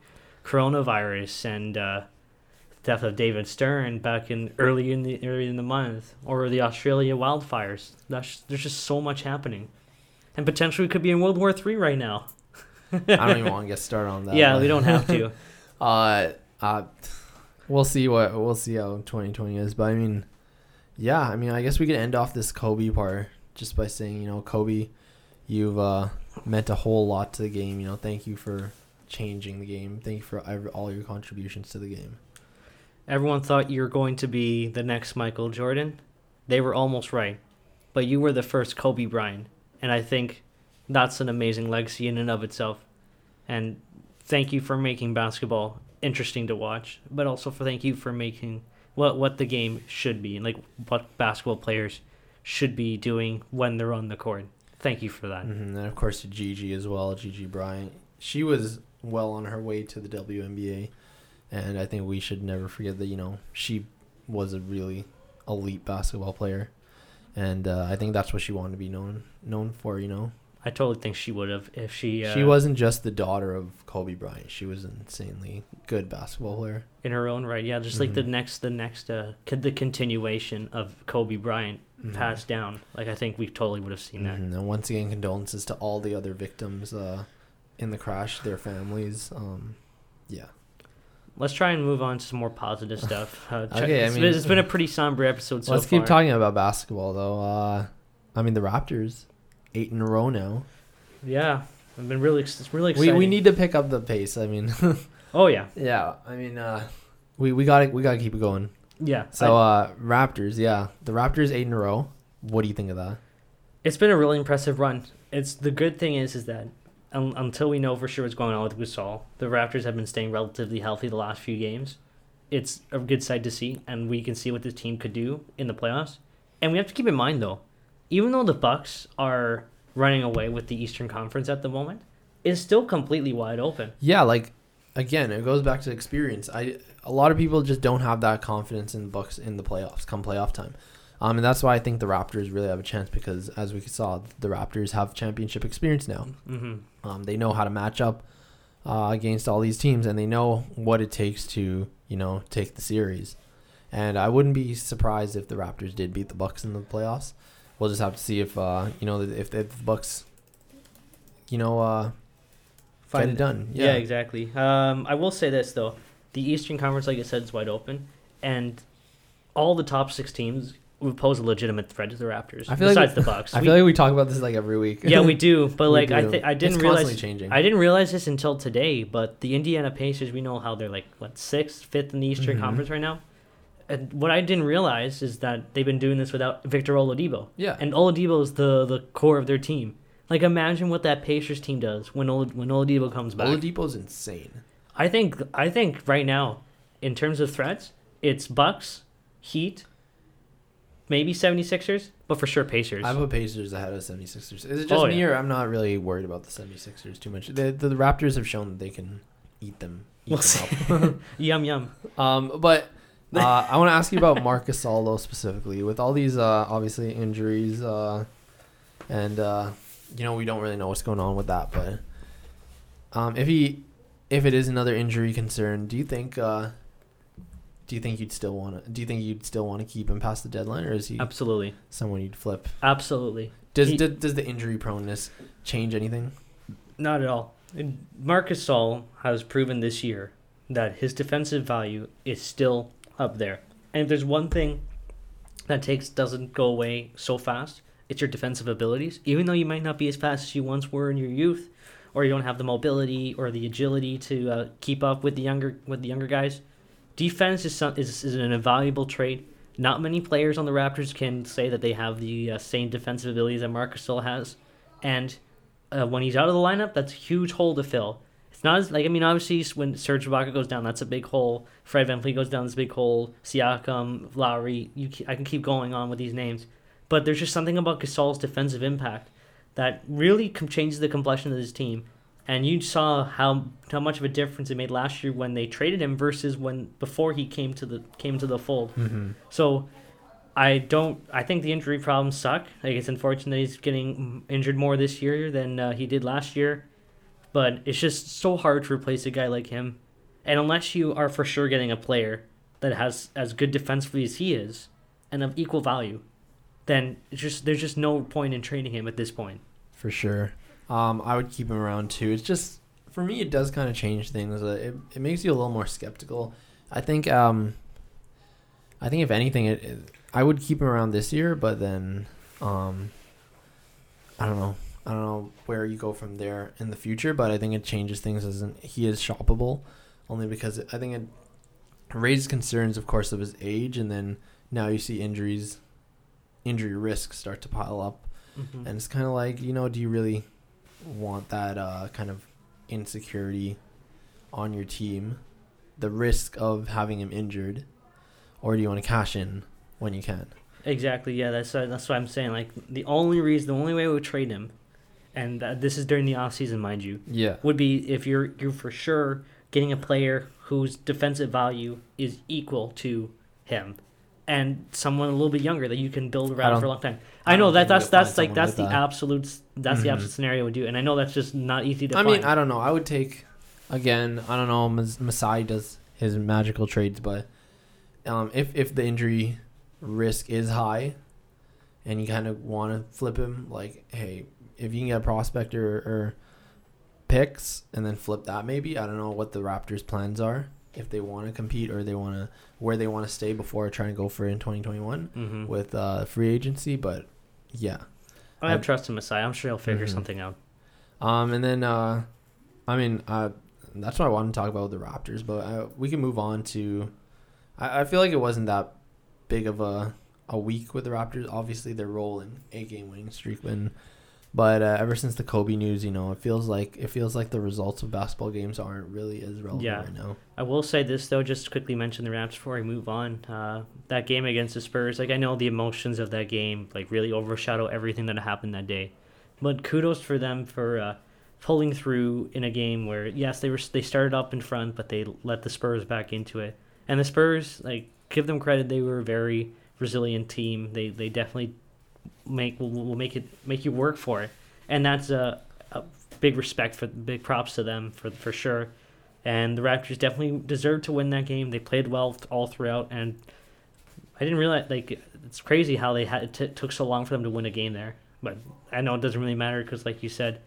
coronavirus and uh, death of David Stern back in early in the early in the month, or the Australia wildfires. That's there's just so much happening, and potentially we could be in World War Three right now. I don't even want to get started on that. yeah, but- we don't have to. Uh, uh, we'll see what we'll see how 2020 is, but I mean, yeah, I mean, I guess we could end off this Kobe part just by saying, you know, Kobe, you've uh, meant a whole lot to the game. You know, thank you for changing the game. Thank you for all your contributions to the game. Everyone thought you were going to be the next Michael Jordan. They were almost right. But you were the first Kobe Bryant. And I think that's an amazing legacy in and of itself. And thank you for making basketball interesting to watch, but also for thank you for making what what the game should be and like what basketball players should be doing when they're on the court. Thank you for that. hmm And of course to Gigi as well, Gigi Bryant. She was well on her way to the WNBA, and I think we should never forget that you know she was a really elite basketball player, and uh, I think that's what she wanted to be known known for. You know, I totally think she would have if she uh, she wasn't just the daughter of Kobe Bryant; she was an insanely good basketball player. in her own right. Yeah, just like the Mhm. next the next uh the continuation of Kobe Bryant Mhm. passed down. Like I think we totally would have seen that. Mhm. And once again, condolences to all the other victims uh, in the crash, their families. Um, yeah. Let's try and move on to some more positive stuff. Uh, check- Okay, I mean- been, it's been a pretty somber episode so Let's far. keep talking about basketball, though. Uh, I mean, the Raptors, eight in a row now. Yeah, I've been really it's really We, we need to pick up the pace. I mean, Oh yeah, yeah. I mean, uh, we we got to we got to keep it going. yeah. So, I- uh, Raptors, yeah, the Raptors eight in a row. What do you think of that? it's been a really impressive run. It's the good thing is is that un, until we know for sure what's going on with Gasol, the Raptors have been staying relatively healthy the last few games. It's a good sight to see, and we can see what this team could do in the playoffs. And we have to keep in mind though, even though the Bucks are running away with the Eastern Conference at the moment, it's still completely wide open. Yeah, like again, it goes back to experience. I a lot of people just don't have that confidence in the Bucks in the playoffs come playoff time. Um, and that's why I think the Raptors really have a chance because, as we saw, the Raptors have championship experience now. hmm Um, they know how to match up uh, against all these teams, and they know what it takes to, you know, take the series. And I wouldn't be surprised if the Raptors did beat the Bucks in the playoffs. We'll just have to see if, uh, you know, if, if the Bucks you know, uh, Find get it done. Yeah, Yeah. exactly. Um, I will say this though, the Eastern Conference, like I said, is wide open, and all the top six teams pose a legitimate threat to the Raptors. I feel like besides we- the Bucks. I We- feel like we talk about this like every week. yeah, we do, but like I do. think I didn't it's realize changing. I didn't realize this until today. But the Indiana Pacers, we know how they're like what sixth, fifth in the Eastern Mhm. Conference right now. And what I didn't realize is that they've been doing this without Victor Oladipo. yeah, And Oladipo is the the core of their team. Like imagine what that Pacers team does when Olad- when Oladipo comes back. Oladipo's insane. I think I think right now, in terms of threats, it's Bucks, Heat, maybe 76ers, but for sure Pacers. I put Pacers ahead of 76ers. Is it just Oh, me yeah. or I'm not really worried about the 76ers too much? The, the, Raptors have shown that they can eat them. Eat We'll them yum yum. Um, but uh, I want to ask you about Marcus though specifically with all these uh, obviously injuries uh, and uh, you know we don't really know what's going on with that. But um, if he if it is another injury concern, do you think uh, do you think you'd still want to do you think you'd still want to keep him past the deadline or is he Absolutely, someone you'd flip? absolutely. Does He- does, does the injury proneness change anything? Not at all. And Marc Gasol has proven this year that his defensive value is still up there. And if there's one thing that takes doesn't go away so fast, it's your defensive abilities. Even though you might not be as fast as you once were in your youth, or you don't have the mobility or the agility to uh, keep up with the younger with the younger guys, defense is some, is, is an invaluable trait. Not many players on the Raptors can say that they have the uh, same defensive abilities that Marc Gasol has, and uh, when he's out of the lineup, that's a huge hole to fill. It's not as like I mean, obviously when Serge Ibaka goes down, that's a big hole. Fred Van VanVleet goes down, that's a big hole. Siakam, Lowry, you I can keep going on with these names, but there's just something about Gasol's defensive impact that really com- changes the complexion of this team. And you saw how how much of a difference it made last year when they traded him versus when before he came to the came to the fold. Mm-hmm. So I don't. I think the injury problems suck. Like it's unfortunate he's getting injured more this year than uh, he did last year, but it's just so hard to replace a guy like him. And unless you are for sure getting a player that has as good defensively as he is, and of equal value, then it's just there's just no point in trading him at this point. For sure. Um, I would keep him around too. It's just for me, it does kind of change things. Uh, It it makes you a little more skeptical. I think um, I think if anything, it, it I would keep him around this year, but then um, I don't know. I don't know where you go from there in the future, but I think it changes things as in he is shoppable, only because I think it raises concerns, of course, of his age, and then now you see injuries, injury risks start to pile up Mm-hmm. and it's kind of like you know do you really want that uh, kind of insecurity on your team the risk of having him injured or do you want to cash in when you can Exactly. Yeah, that's uh, that's what I'm saying. Like the only reason, the only way we would trade him, and uh, this is during the off season, mind you, yeah would be if you're you're for sure getting a player whose defensive value is equal to him, and someone a little bit younger that you can build around for a long time. I I, know that that's that's like that's the that. absolute that's the Mhm. absolute scenario we do, and I know that's just not easy to i find. mean i don't know i would take again i don't know masai does his magical trades but um, if if the injury risk is high and you kind of want to flip him like hey if you can get a prospect or, or picks and then flip that maybe i don't know what the raptors plans are if they want to compete or they want to where they want to stay before trying to go for it in 2021 Mhm. with uh, free agency but yeah I have I- trust in Masai. I'm sure he'll figure Mhm. something out. um, and then uh, I mean, uh, that's what I wanted to talk about with the Raptors, but uh, we can move on to. I, I feel like it wasn't that big of a a week with the Raptors. Obviously, they're rolling a game winning streak, when, but uh, ever since the Kobe news, you know, it feels like it feels like the results of basketball games aren't really as relevant Yeah. right now. I will say this though, just to quickly mention the Raps before I move on. Uh, that game against the Spurs, like I know the emotions of that game, like really overshadow everything that happened that day. But kudos for them for uh, pulling through in a game where yes, they were they started up in front, but they let the Spurs back into it. And the Spurs, like give them credit, they were a very resilient team. They they definitely make will, will make it make you work for it, and that's a, a big respect for big props to them for for sure and the Raptors definitely deserved to win that game. They played well all throughout, and I didn't realize like it's crazy how they had it t- took so long for them to win a game there. But I know it doesn't really matter because, like you said,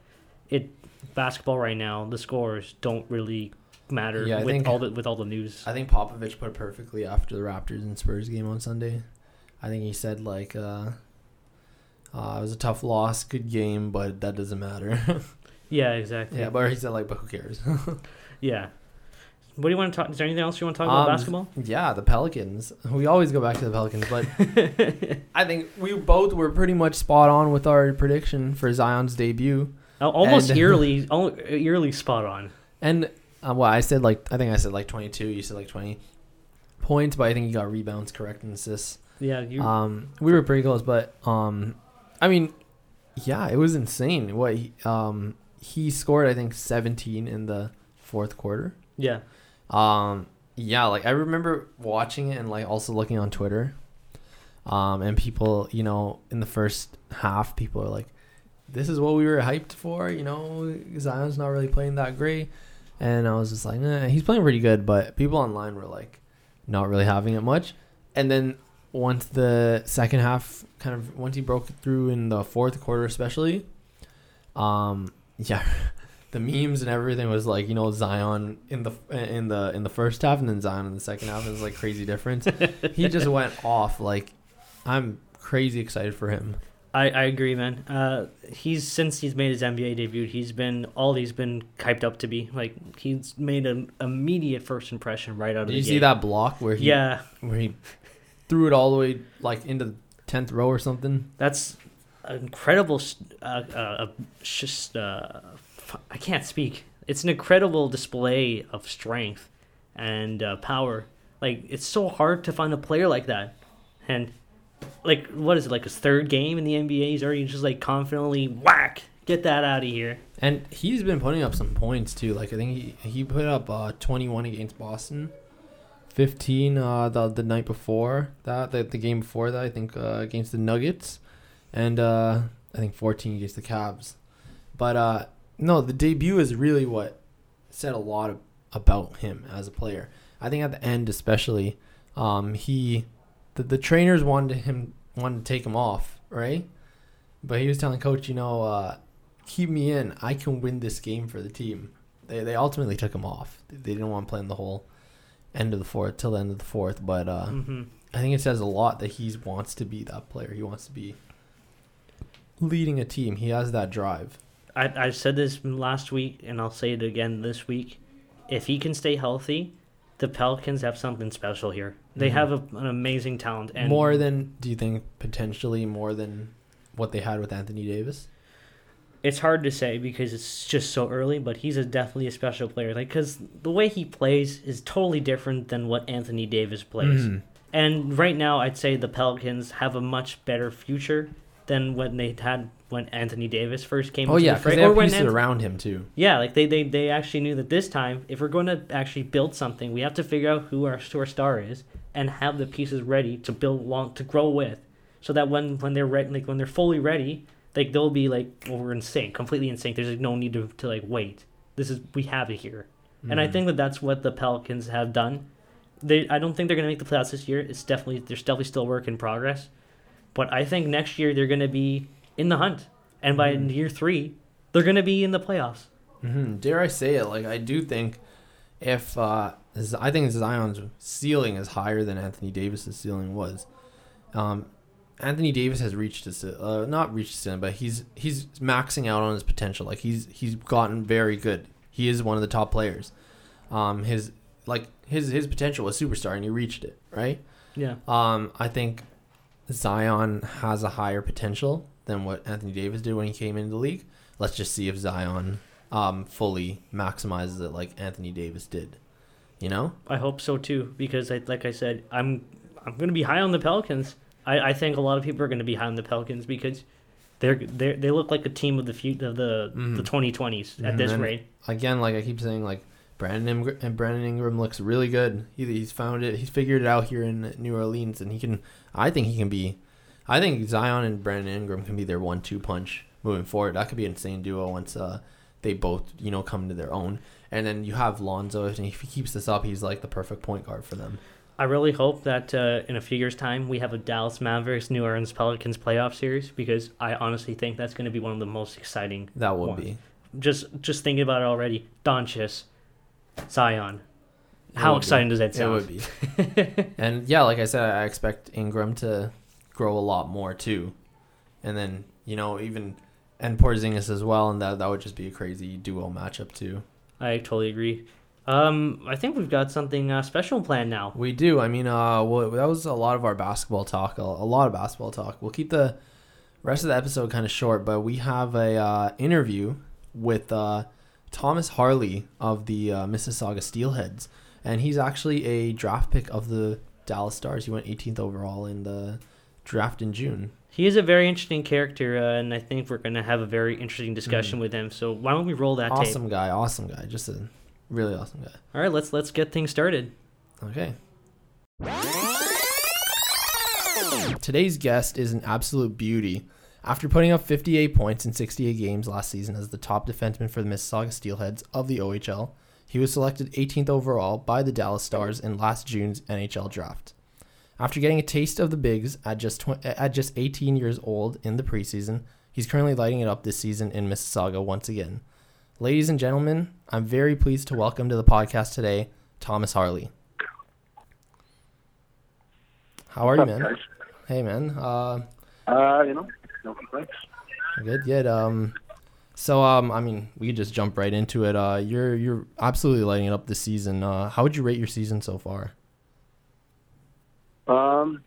it basketball right now, the scores don't really matter Yeah, I with think- all the with all the news. I think Popovich put it perfectly after the Raptors and Spurs game on Sunday. I think he said like uh, uh, it was a tough loss, good game, but that doesn't matter. yeah, exactly. yeah, but he said like, but who cares? Yeah. What do you want to talk? Is there anything else you want to talk about Um, basketball? yeah, the Pelicans. We always go back to the Pelicans, but I think we both were pretty much spot on with our prediction for Zion's debut. Al- Almost and- eerily, al- eerily spot on. And uh, well, I said like I think I said like 22. You said like 20 points, but I think you got rebounds correct and assists. Yeah, you. Um, we were pretty close, but um, I mean, yeah, it was insane. What he, um he scored, I think 17 in the fourth quarter. yeah. Um, yeah, like I remember watching it and like also looking on Twitter. Um, and people, you know, in the first half, people are like, "This is what we were hyped for." You know, Zion's not really playing that great, and I was just like, "Nah, he's playing pretty good." But people online were like, not really having it much. And then once the second half, kind of once he broke through in the fourth quarter, especially, um, yeah, the memes and everything was like you know Zion in the in the in the first half and then Zion in the second half. is like crazy difference. he just went off. Like I'm crazy excited for him. I, I agree, man. Uh, he's since he's made his NBA debut, he's been all he's been hyped up to be. Like he's made an immediate first impression right out of Did you gate. see that block where he Yeah, where he threw it all the way like into the tenth row or something? that's incredible. Uh, uh, just uh, I can't speak. It's an incredible display of strength and uh, power. Like it's so hard to find a player like that, and like what is it like his third game in the NBA? He's already just like confidently whack. Get that out of here. And he's been putting up some points too. Like I think he he put up uh 21 against Boston, 15 uh the the night before that the, the game before that I think uh, against the Nuggets, and uh I think 14 against the Cavs. But uh no, the debut is really what said a lot of, about him as a player. I think at the end especially, um he the, the trainers wanted him wanted to take him off right, but he was telling coach you know. uh keep me in. I can win this game for the team. They they ultimately took him off. They didn't want to play in the whole end of the fourth till the end of the fourth. But uh, hmm I think it says a lot that he wants to be that player. He wants to be leading a team. He has that drive. I I said this last week, and I'll say it again this week. If he can stay healthy, the Pelicans have something special here. They Mhm. have a, an amazing talent, and more than do you think potentially more than what they had with Anthony Davis? It's hard to say because it's just so early. But he's a, definitely a special player. Like because the way he plays is totally different than what Anthony Davis plays. Mhm. And right now, I'd say the Pelicans have a much better future than when they had when Anthony Davis first came. Oh into yeah, the they or when pieces Anth- around him too. Yeah, like they, they, they actually knew that this time, if we're going to actually build something, we have to figure out who our, our star is and have the pieces ready to build long to grow with, so that when when they're ready, like when they're fully ready, like they'll be like well, we're in sync, completely in sync. There's like no need to, to like wait. This is we have it here, and I Mhm. think that that's what the Pelicans have done. They I don't think they're going to make the playoffs this year. It's definitely there's definitely still work in progress, but I think next year they're going to be in the hunt, and by Mhm. year three, they're going to be in the playoffs. Mm-hmm. Dare I say it? Like I do think if uh, I think Zion's ceiling is higher than Anthony Davis's ceiling was. Um, Anthony Davis has reached his uh, not reached his ceiling, but he's he's maxing out on his potential. Like he's he's gotten very good. He is one of the top players. Um, his like his his potential was superstar, and he reached it. Right. Yeah. Um, I think Zion has a higher potential than what Anthony Davis did when he came into the league. Let's just see if Zion um, fully maximizes it like Anthony Davis did. You know? I hope so too, because I, like I said, I'm I'm gonna be high on the Pelicans. I, I think a lot of people are gonna be high on the Pelicans because they're they they look like a team of the few of the Mhm. the 2020s at this rate. Again, like I keep saying, like Brandon Ingram, and Brandon Ingram looks really good. He, he's found it. He's figured it out here in New Orleans, and he can. I think he can be. I think Zion and Brandon Ingram can be their one-two punch moving forward. That could be an insane duo once uh, they both you know come to their own. And then you have Lonzo, and if he keeps this up, he's like the perfect point guard for them. I really hope that uh, in a few years' time we have a Dallas Mavericks New Orleans Pelicans playoff series because I honestly think that's going to be one of the most exciting That would One. be. just just thinking about it already. Doncic, Zion. How would be. exciting does that sound? It would be. and yeah, like I said, I expect Ingram to grow a lot more too, and then you know even and Porzingis as well, and that that would just be a crazy duo matchup too. I totally agree. Um, I think we've got something uh, special planned now. We do. I mean, uh, well, that was a lot of our basketball talk. A, lot of basketball talk. We'll keep the rest of the episode kind of short, but we have a uh, interview with uh, Thomas Harley of the uh, Mississauga Steelheads, and he's actually a draft pick of the Dallas Stars. He went 18th overall in the draft in June. He is a very interesting character, uh, and I think we're going to have a very interesting discussion Mhm. with him. So why don't we roll that tape? Awesome guy. Awesome guy. Just a really awesome guy. All right, let's let's get things started. Okay. Today's guest is an absolute beauty. After putting up 58 points in 68 games last season as the top defenseman for the Mississauga Steelheads of the OHL, he was selected 18th overall by the Dallas Stars in last June's NHL draft. After getting a taste of the bigs at just tw- at just 18 years old in the preseason, he's currently lighting it up this season in Mississauga once again. Ladies and gentlemen, I'm very pleased to welcome to the podcast today Thomas Harley. How are you, What's up, man? guys? Hey, man. Uh, Uh, you know, no complaints. good, good. Um, so um, I mean, we could just jump right into it. Uh, you're you're absolutely lighting it up this season. Uh, how would you rate your season so far? Um,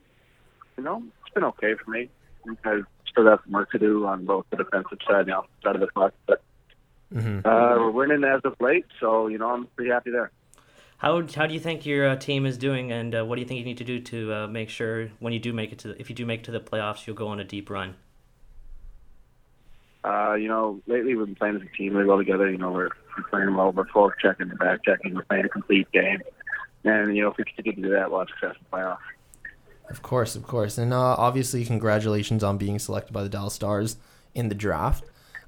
you know, it's been okay for me. I still got some work to do on both the defensive side and the offensive side of the puck, but hmm uh, we're winning as of late, so you know I'm pretty happy there. How how do you think your uh, team is doing, and uh, what do you think you need to do to uh, make sure when you do make it to the, if you do make it to the playoffs, you'll go on a deep run? Uh, you know, lately we've been playing as a team really well together. You know, we're, we're playing well, we're forward checking, and back checking, we're playing a complete game, and you know if we continue to do that, we'll have success in the playoffs. Of course, of course, and uh, obviously, congratulations on being selected by the Dallas Stars in the draft.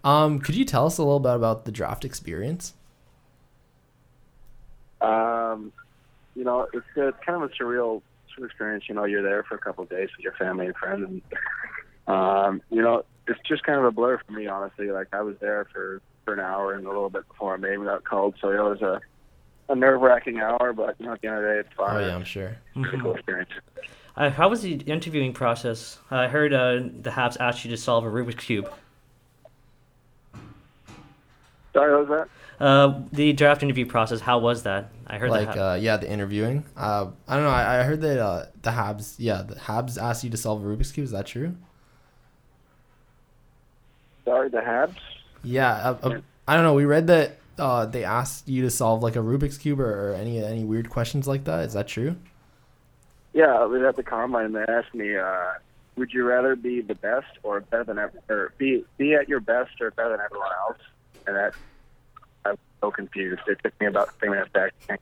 Um, could you tell us a little bit about the draft experience? Um, you know, it's, it's kind of a surreal sort of experience. You know, you're there for a couple of days with your family and friends, and um, you know, it's just kind of a blur for me, honestly. Like I was there for for an hour and a little bit before my name got called, so it was a a nerve wracking hour, but you know, at the end of the day, it's fun. Oh yeah, I'm sure. Pretty cool experience. Uh, how was the interviewing process? I heard uh, the Habs asked you to solve a Rubik's cube. Sorry, what was that? Uh, the draft interview process. How was that? I heard like that. uh, yeah, the interviewing. Uh, I don't know. I, I heard that uh, the Habs, yeah, the Habs asked you to solve a Rubik's cube. Is that true? Sorry, the Habs. Yeah, uh, uh, I don't know. We read that uh, they asked you to solve like a Rubik's cube or, or any any weird questions like that. Is that true? Yeah, I was at the combine. They asked me, uh, "Would you rather be the best or better than ever, or be be at your best or better than everyone else?" And that I was so confused. It took me about three minutes to back.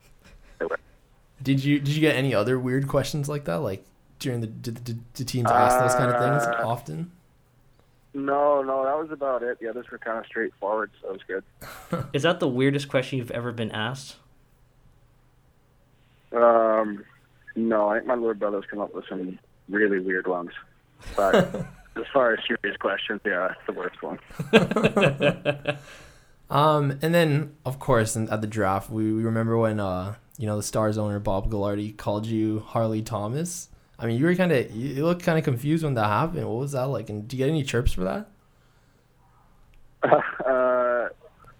Did you did you get any other weird questions like that? Like during the did, did, did teams ask those kind of things Uh, often? No, no, that was about it. The others were kind of straightforward, so it was good. Is that the weirdest question you've ever been asked? Um, no, I think my little brother's come up with some really weird ones. But as far as serious questions, yeah, that's the worst one. Um, and then of course, at the draft, we, we remember when uh, you know, the Stars owner Bob Gaglardi called you Harley Thomas. I mean, you were kind of you looked kind of confused when that happened. What was that like? And do you get any chirps for that? uh,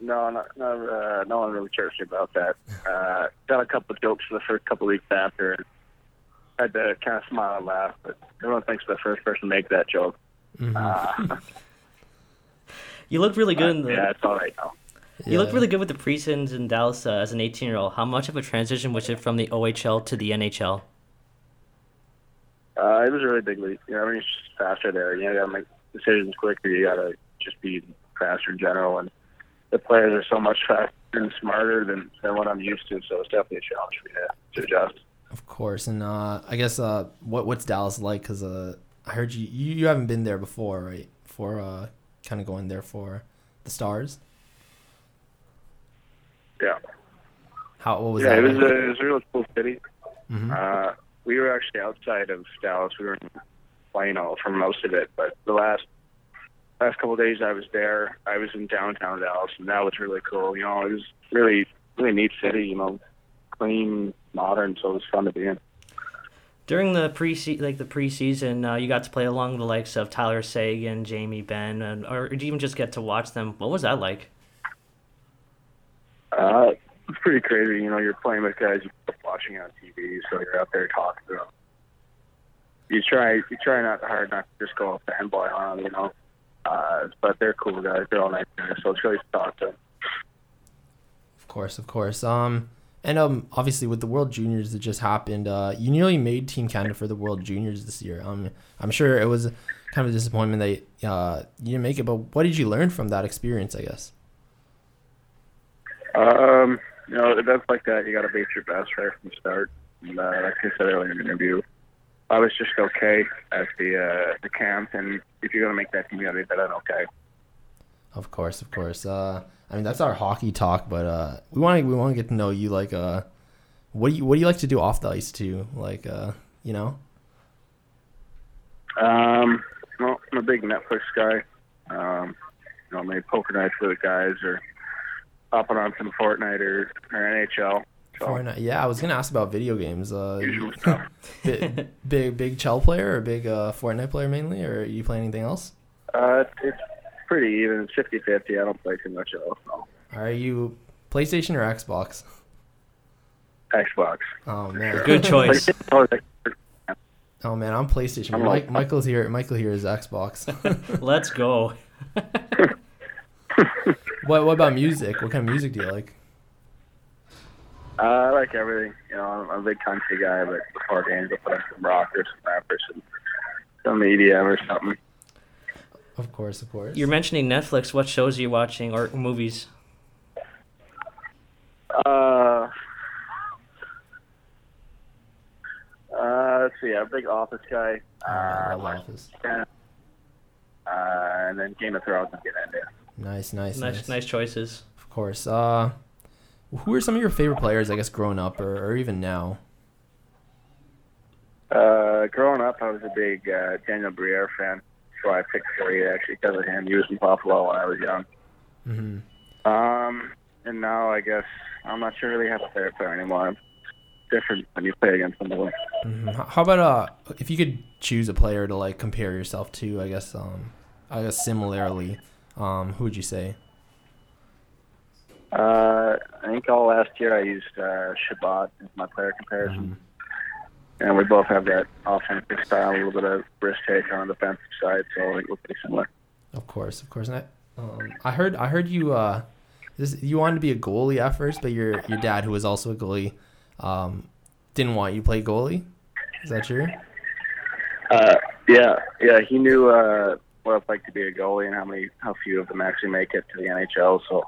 no, not, not, uh, no one really cares about that. Uh, got a couple of jokes for the first couple of weeks after, and had to kind of smile and laugh. But everyone thinks the first person to make that joke. Mhm. Uh, You looked really good in the. yeah, it's all right now. You looked Yeah. really good with the preseasons in Dallas uh, as an 18 year old. How much of a transition was it from the OHL to the NHL? Uh, it was a really big leap. You know, everything's just faster there. You know, you gotta make decisions quicker. You gotta just be faster in general, and the players are so much faster and smarter than, than what I'm used to. So it's definitely a challenge for me to, to adjust. Of course, and uh, I guess uh, what what's Dallas like? Because uh, I heard you, you you haven't been there before, right? For uh, kind of going there for the Stars. Yeah. How what was yeah, that? it was, like? a, it was a real cool city. Mhm. Uh, we were actually outside of Dallas. We were in Plano for most of it, but the last last couple of days I was there, I was in downtown Dallas, and that was really cool. You know, it was really really neat city. You know, clean, modern, so it was fun to be in. During the pre like the preseason, uh, you got to play along the likes of Tyler Seguin, Jamie Benn, and or did you even just get to watch them? What was that like? Uh, it's pretty crazy. You know, you're playing with guys you're watching on TV, so you're out there talking to them. You try, you try not hard not to just go fanboy on them, you know. Uh, but they're cool guys. They're all nice guys, so it's really to talk to them. Of course, of course. Um, and um, obviously with the World Juniors that just happened, uh, you nearly made Team Canada for the World Juniors this year. Um, I'm sure it was kind of a disappointment that uh, you didn't make it. But what did you learn from that experience? I guess. Um, you know, events like that, you got to base your best right from the start. And, uh, like I said earlier in the interview, I was just okay at the uh, the camp, and if you're gonna make that team, you gotta be better than okay. Of course, of course. Uh, I mean, that's our hockey talk, but uh, we want to we want to get to know you. Like, uh, what do you what do you like to do off the ice too? Like, uh, you know. Um, well, I'm a big Netflix guy. Um, you know, maybe poker nights with the guys, or hopping on some Fortnite or, or NHL. So, Fortnite. Yeah, I was gonna ask about video games. Uh, big, big big Chell player or big uh, Fortnite player mainly, or you play anything else? Uh, it's, it's pretty even. It's 50-50. I don't play too much else. No. Are you PlayStation or Xbox? Xbox. Oh man, Good choice. oh man, I'm PlayStation. I'm like- Michael's here. Michael here is Xbox. Let's go. what what about music? What kind of music do you like? Uh, I like everything. You know, I'm, I'm a big country guy, but before games, I'll put on some rock or some rap or some, some EDM or something. Of course, of course. You're mentioning Netflix. What shows are you watching or movies? Uh, uh, let's see. I'm a big Office guy. Man, I Uh, love Office. uh, and then Game of Thrones and get into. Nice, nice, nice, Nice, nice choices. Of course. Uh, who are some of your favorite players? I guess growing up or, or even now. Uh, growing up, I was a big uh, Daniel Briere fan. So I picked Fourier actually because of him. He was in Buffalo when I was young. hmm Um, and now I guess I'm not sure really have a favorite player anymore. It's different when you play against somebody. hmm How about uh, if you could choose a player to like compare yourself to? I guess um, I guess similarly, um, who would you say? Uh, I think all last year I used uh, Chabot as my player comparison. And we both have that offensive style, a little bit of risk take on the defensive side, so I think we're pretty similar. Of course, of course. And I, um, I heard, I heard you, uh, this, you wanted to be a goalie at first, but your your dad, who was also a goalie, um, didn't want you to play goalie. Is that true? Uh, yeah, yeah, he knew uh, what it's like to be a goalie and how many, how few of them actually make it to the NHL. So,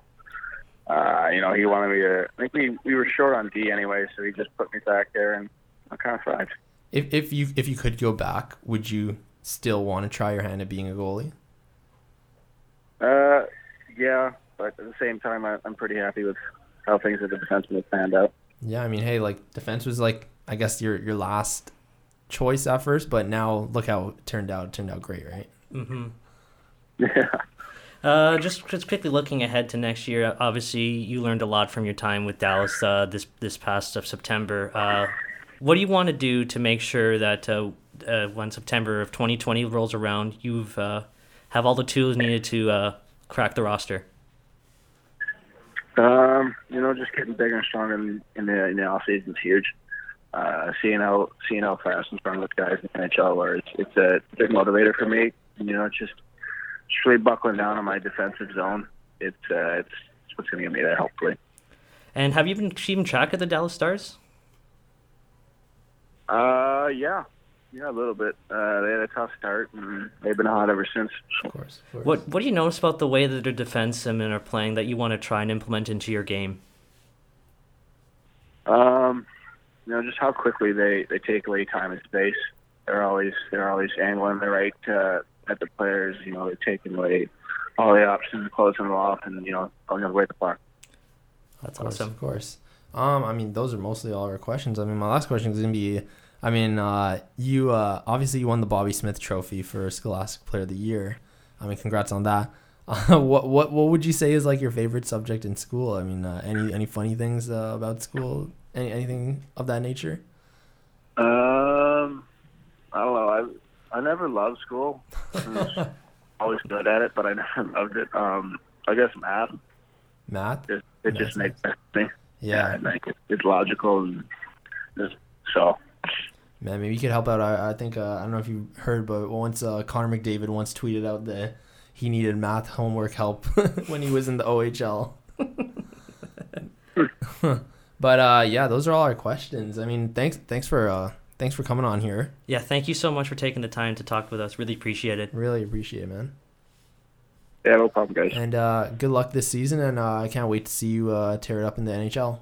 uh, you know, he wanted me to. I think we we were short on D anyway, so he just put me back there, and I kind of thrived. If if you if you could go back, would you still want to try your hand at being a goalie? Uh, yeah, but at the same time, I, I'm pretty happy with how things at the defenseman have panned out. Yeah, I mean, hey, like defense was like I guess your your last choice at first, but now look how it turned out. It turned out great, right? Mm-hmm. Yeah. Uh, just just quickly looking ahead to next year. Obviously, you learned a lot from your time with Dallas uh, this this past of September. Uh, what do you want to do to make sure that uh, uh, when September of 2020 rolls around, you've uh, have all the tools needed to uh, crack the roster? Um, you know, just getting bigger and stronger in, in the in the off season is huge. Uh, seeing how seeing how fast and strong those guys in the NHL are, it's, it's a big motivator for me. You know, it's just just really buckling down on my defensive zone. It's uh, it's, it's what's going to get me there, hopefully. And have you been keeping track of the Dallas Stars? Uh, yeah, yeah, a little bit. Uh, they had a tough start, and they've been hot ever since. Of course. Of course. What What do you notice about the way that their defensemen are playing that you want to try and implement into your game? Um, you know, just how quickly they they take away time and space. They're always they're always angling the right uh, at the players. You know, they're taking away all the options, closing them off, and you know, going away the puck. That's Of course, awesome. Of course. Um, I mean, those are mostly all our questions. I mean, my last question is gonna be, I mean, uh, you uh, obviously you won the Bobby Smith Trophy for Scholastic Player of the Year. I mean, congrats on that. Uh, what what what would you say is like your favorite subject in school? I mean, uh, any any funny things uh, about school? Any anything of that nature? Um, I don't know. I I never loved school. I was always good at it, but I never loved it. Um, I guess math. Math. It, it Makes just makes sense. Yeah, like it, it's logical and just so. man. Maybe you could help out. I, I think uh, I don't know if you heard, but once uh, Connor McDavid once tweeted out that he needed math homework help when he was in the OHL. but uh, yeah, those are all our questions. I mean, thanks thanks for uh, thanks for coming on here. Yeah, thank you so much for taking the time to talk with us. Really appreciate it. Really appreciate it, man. Yeah, no problem, guys. And uh, good luck this season, and uh, I can't wait to see you uh, tear it up in the NHL.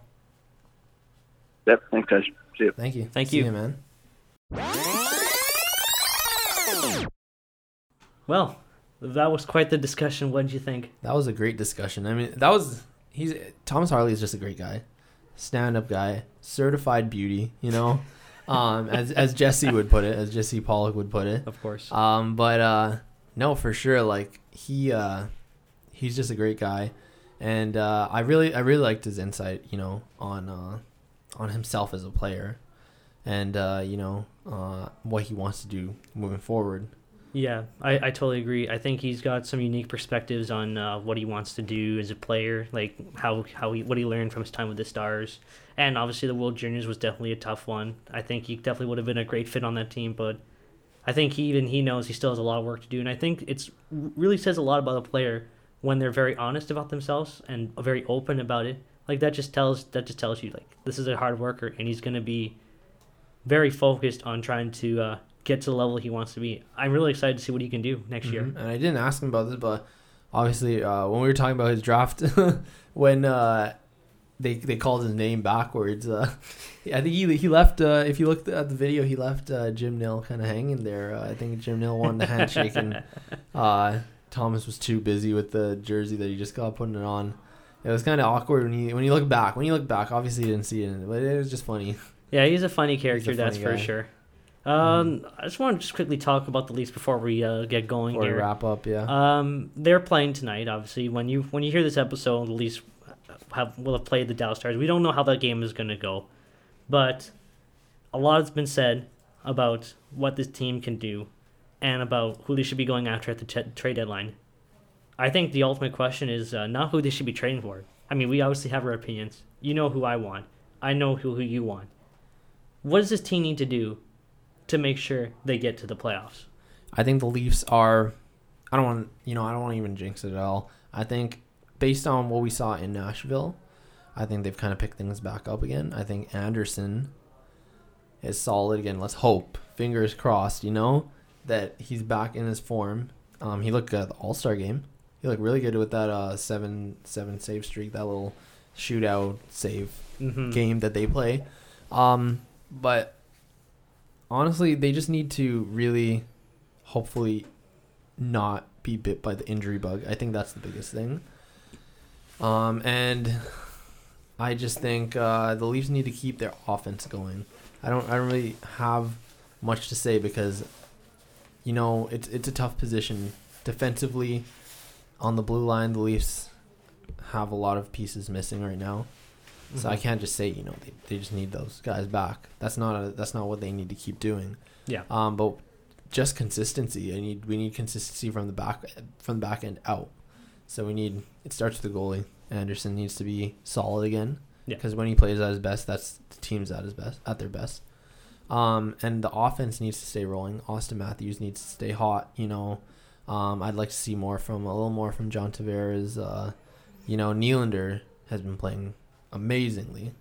Yep, thanks, guys. See you. Thank you. Thank See you. you, man. Well, that was quite the discussion. What did you think? That was a great discussion. I mean, that was he's Thomas Harley is just a great guy, stand up guy, certified beauty. You know, um, as as Jesse would put it, as Jesse Pollock would put it. Of course. Um, but uh, no, for sure, like he uh, he's just a great guy, and uh, I really I really liked his insight. You know, on uh, on himself as a player, and uh, you know uh, what he wants to do moving forward. Yeah, I, I totally agree. I think he's got some unique perspectives on uh, what he wants to do as a player, like how how he what he learned from his time with the Stars, and obviously the World Juniors was definitely a tough one. I think he definitely would have been a great fit on that team, but I think he even he knows he still has a lot of work to do, and I think it's really says a lot about a player when they're very honest about themselves and very open about it. Like that just tells that just tells you like this is a hard worker, and he's gonna be very focused on trying to uh, get to the level he wants to be. I'm really excited to see what he can do next year. Mhm. And I didn't ask him about this, but obviously, uh, when we were talking about his draft, when uh, they they called his name backwards, uh, I think he he left. Uh, if you looked at the video, he left uh, Jim Nill kind of hanging there. Uh, I think Jim Nill wanted the handshake, and uh, Thomas was too busy with the jersey that he just got putting it on. It was kind of awkward when you when you look back. When you look back, obviously you didn't see it, but it was just funny. Yeah, he's a funny character, that's funny for guy. sure. Um, I just want to just quickly talk about the Leafs before we uh, get going Or wrap up, yeah. Um, they're playing tonight. Obviously, when you when you hear this episode, the Leafs have will have played the Dallas Stars. We don't know how that game is going to go, but a lot has been said about what this team can do, and about who they should be going after at the t- trade deadline. I think the ultimate question is uh, not who they should be trading for. I mean, we obviously have our opinions. You know who I want. I know who, who you want. What does this team need to do to make sure they get to the playoffs? I think the Leafs are. I don't want you know I don't want to even jinx it at all. I think based on what we saw in Nashville, I think they've kind of picked things back up again. I think Andersen is solid again. Let's hope, fingers crossed. You know that he's back in his form. Um, he looked good at the All Star game. He looked really good with that uh seven seven save streak, that little shootout save Mm-hmm. game that they play. Um, but honestly, they just need to really, hopefully, not be bit by the injury bug. I think that's the biggest thing. Um, and I just think uh, the Leafs need to keep their offense going. I don't. I don't really have much to say because, you know, it's it's a tough position defensively. On the blue line, the Leafs have a lot of pieces missing right now. So I Mhm. can't just say you know they, they just need those guys back. That's not a, that's not what they need to keep doing. Yeah. Um, but just consistency. I need we need consistency from the back from the back end out. So we need it starts with the goalie. Andersen needs to be solid again. Yeah. Because when he plays at his best, that's the team's at his best at their best. Um, and the offense needs to stay rolling. Auston Matthews needs to stay hot. You know, um, I'd like to see more from a little more from John Tavares. Uh, you know, Nylander has been playing amazingly.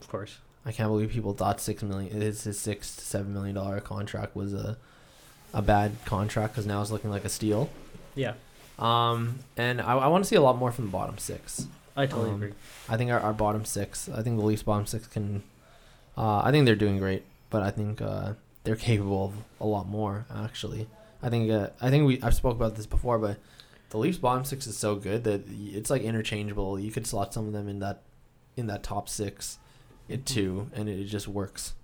Of course. I can't believe people thought six million. His his six to seven million dollar contract was a a bad contract because now it's looking like a steal. Yeah, Um, and I, I want to see a lot more from the bottom six. I totally Um, agree. I think our, our bottom six. I think the Leafs bottom six can. Uh, I think they're doing great, but I think uh, they're capable of a lot more. Actually, I think uh, I think we I've spoke about this before, but the Leafs bottom six is so good that it's like interchangeable. You could slot some of them in that in that top six, it too, and it, just works.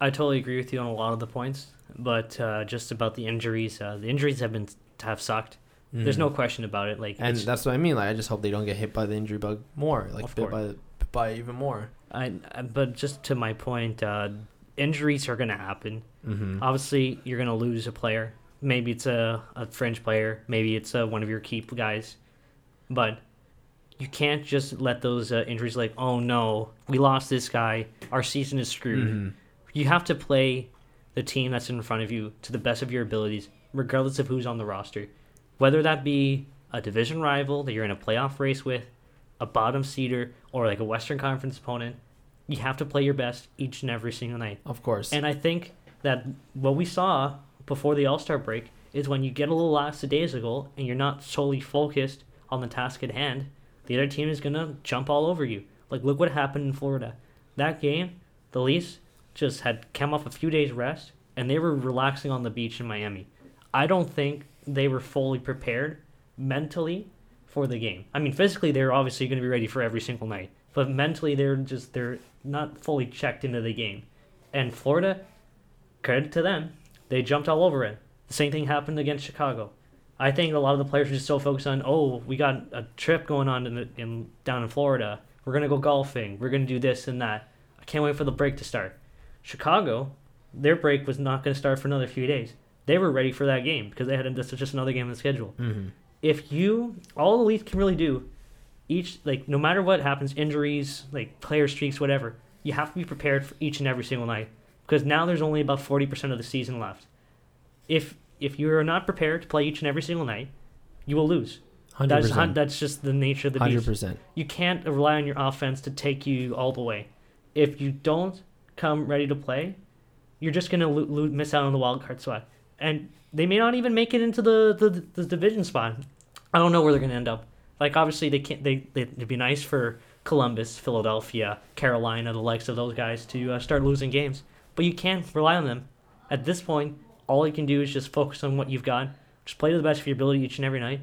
I totally agree with you on a lot of the points, but uh, just about the injuries, uh, the injuries have been have sucked. There's Mhm. no question about it. Like, And that's what I mean. Like, I just hope they don't get hit by the injury bug more. Like, bit by by even more. I, I- but just to my point, uh, injuries are going to happen. Mm-hmm. Obviously, you're going to lose a player. Maybe it's a, a fringe player. Maybe it's uh one of your key guys. But you can't just let those uh, injuries like, oh no, we lost this guy. Our season is screwed. Mm-hmm. You have to play the team that's in front of you to the best of your abilities, regardless of who's on the roster. Whether that be a division rival that you're in a playoff race with, a bottom seeder, or like a Western Conference opponent, you have to play your best each and every single night. Of course. And I think that what we saw before the All Star break is when you get a little lackadaisical and you're not solely focused on the task at hand, the other team is gonna jump all over you. Like look what happened in Florida. That game, the Leafs just had come off a few days rest and they were relaxing on the beach in Miami. I don't think they were fully prepared mentally for the game. I mean, physically they're obviously going to be ready for every single night, but mentally they're just they're not fully checked into the game. And Florida, credit to them, they jumped all over it. The same thing happened against Chicago. I think a lot of the players were just so focused on, oh, we got a trip going on in, the, in down in Florida. We're gonna go golfing. We're gonna do this and that. I can't wait for the break to start. Chicago, their break was not gonna start for another few days. They were ready for that game because they had this was just another game on the schedule. mm-hmm. If you, all the Leafs can really do, each like no matter what happens, injuries, like player streaks, whatever, you have to be prepared for each and every single night because now there's only about forty percent of the season left. If if you are not prepared to play each and every single night, you will lose. Hundred That's hun- percent. that's just the nature of the beast. Hundred beast. percent. You can't rely on your offense to take you all the way. If you don't come ready to play, you're just gonna lo- lo- miss out on the wild card spot, and they may not even make it into the, the the division spot. I don't know where they're gonna end up. Like obviously they can't. They, they it'd be nice for Columbus, Philadelphia, Carolina, the likes of those guys to uh, start losing games, but you can't rely on them. At this point, all you can do is just focus on what you've got. Just play to the best of your ability each and every night.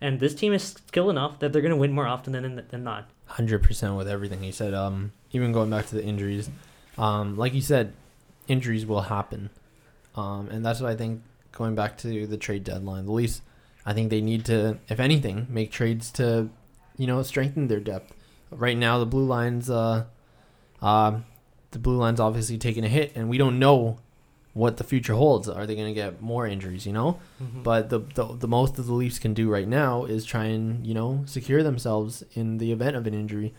And this team is skilled enough that they're going to win more often than than not. Hundred percent with everything he said. Um, even going back to the injuries, um, like you said, injuries will happen, um, and that's why I think going back to the trade deadline, the Leafs, I think they need to, if anything, make trades to, you know, strengthen their depth. Right now, the blue lines, uh, um, the blue lines obviously taking a hit, and we don't know what the future holds. Are they going to get more injuries? You know, but the, the the most that the Leafs can do right now is try and you know secure themselves in the event of an injury,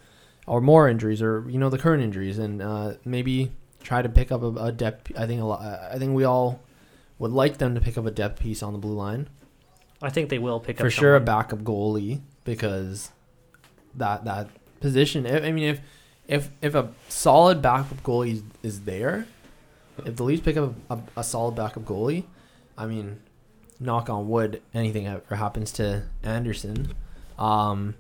or more injuries, or you know the current injuries, and uh, maybe try to pick up a, a depth. I think a lot. I think we all would like them to pick up a depth piece on the blue line I think they will pick up for up sure. A backup goalie because that that position. I I mean, if if if a solid backup goalie is, is there, if the Leafs pick up a, a solid backup goalie, I mean, knock on wood, anything ever happens to Andersen, um,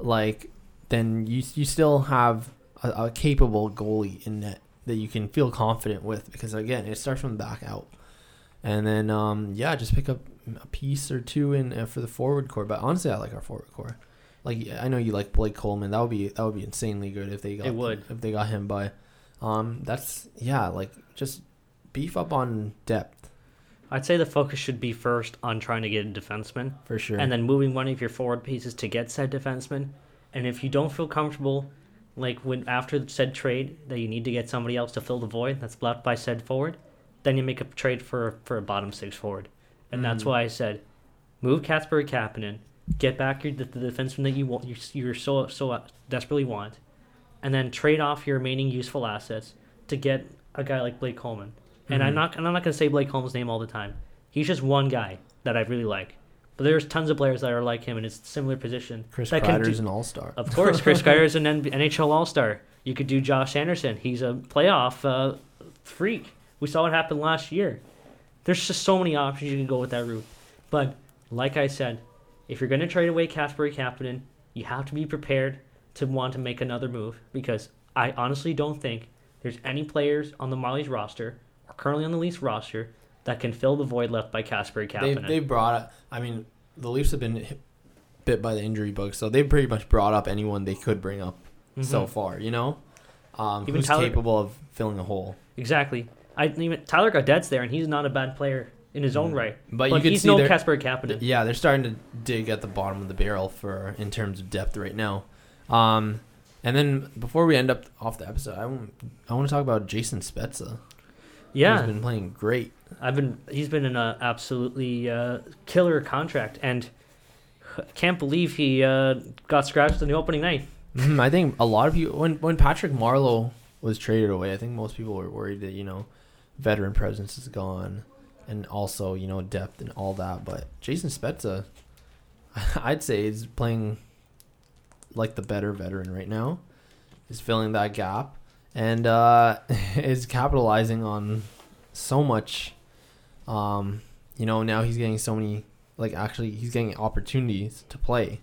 like then you you still have a, a capable goalie in net that you can feel confident with because again it starts from the back out, and then um yeah just pick up a piece or two in uh, for the forward core. But honestly, I like our forward core. Like I know you like Blake Coleman. That would be that would be insanely good if they got It would. if they got him by. Um, that's yeah, like just beef up on depth I'd say the focus should be first on trying to get a defenseman, for sure. and then moving one of your forward pieces to get said defenseman. And if you don't feel comfortable, like when after said trade that you need to get somebody else to fill the void that's left by said forward, then you make a trade for for a bottom six forward. And that's Mhm. why I said, move Kasperi Kapanen, get back your the, the defenseman that you want you you're so so desperately want, and then trade off your remaining useful assets to get a guy like Blake Coleman. And I'm Mhm. not and I'm not gonna say Blake Coleman's name all the time. He's just one guy that I really like. But there's tons of players that are like him in his similar position. Chris that Kreider's do- an all star. Of course, Chris Kreider is an NHL All Star. You could do Josh Anderson. He's a playoff uh, freak. We saw what happened last year. There's just so many options you can go with that route. But like I said, if you're going to trade away Kasperi Kapanen, you have to be prepared to want to make another move because I honestly don't think there's any players on the Marlies roster or currently on the Leafs roster that can fill the void left by They Kapanen. they brought up. I mean, the Leafs have been hit, bit by the injury bug, so they've pretty much brought up anyone they could bring up so Mhm. far. You know, um, Even who's Tyler- capable of filling a hole. Exactly. I even Tyler Gaudette's there, and he's not a bad player in his own right. But But, he's no Casper Kapanen. Yeah, they're starting to dig at the bottom of the barrel for in terms of depth right now. Um, and then before we end up off the episode, I want I want to talk about Jason Spezza. Yeah, he's been playing great. I've been he's been in an absolutely uh, killer contract, and can't believe he uh, got scratched in the opening night. Mhm, I think a lot of people when when Patrick Marleau was traded away, I think most people were worried that you know veteran presence is gone, and also you know depth and all that. But Jason Spezza, I'd say is playing like the better veteran right now, is filling that gap, and uh, is capitalizing on so much. Um, you know now he's getting so many like actually he's getting opportunities to play.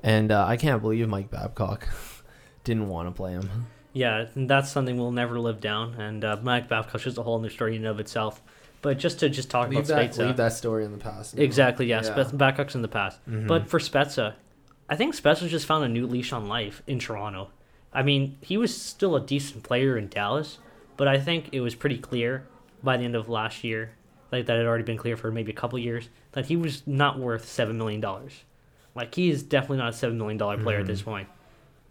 And uh, I can't believe Mike Babcock didn't want to play him. Yeah, and that's something we'll never live down. And uh, Mike Babcock's just a whole new story in and of itself. But just to just talk Leave about that, Spezza, leave that story in the past. exactly, yeah, Yeah. Spez- Babcock's in the past. Mhm. But for Spezza, I think Spezza just found a new leash on life in Toronto. I mean, he was still a decent player in Dallas, but I think it was pretty clear by the end of last year, like that had already been clear for maybe a couple years, that he was not worth seven million dollars. Like he is definitely not a seven million dollar player at this Mm-hmm. point,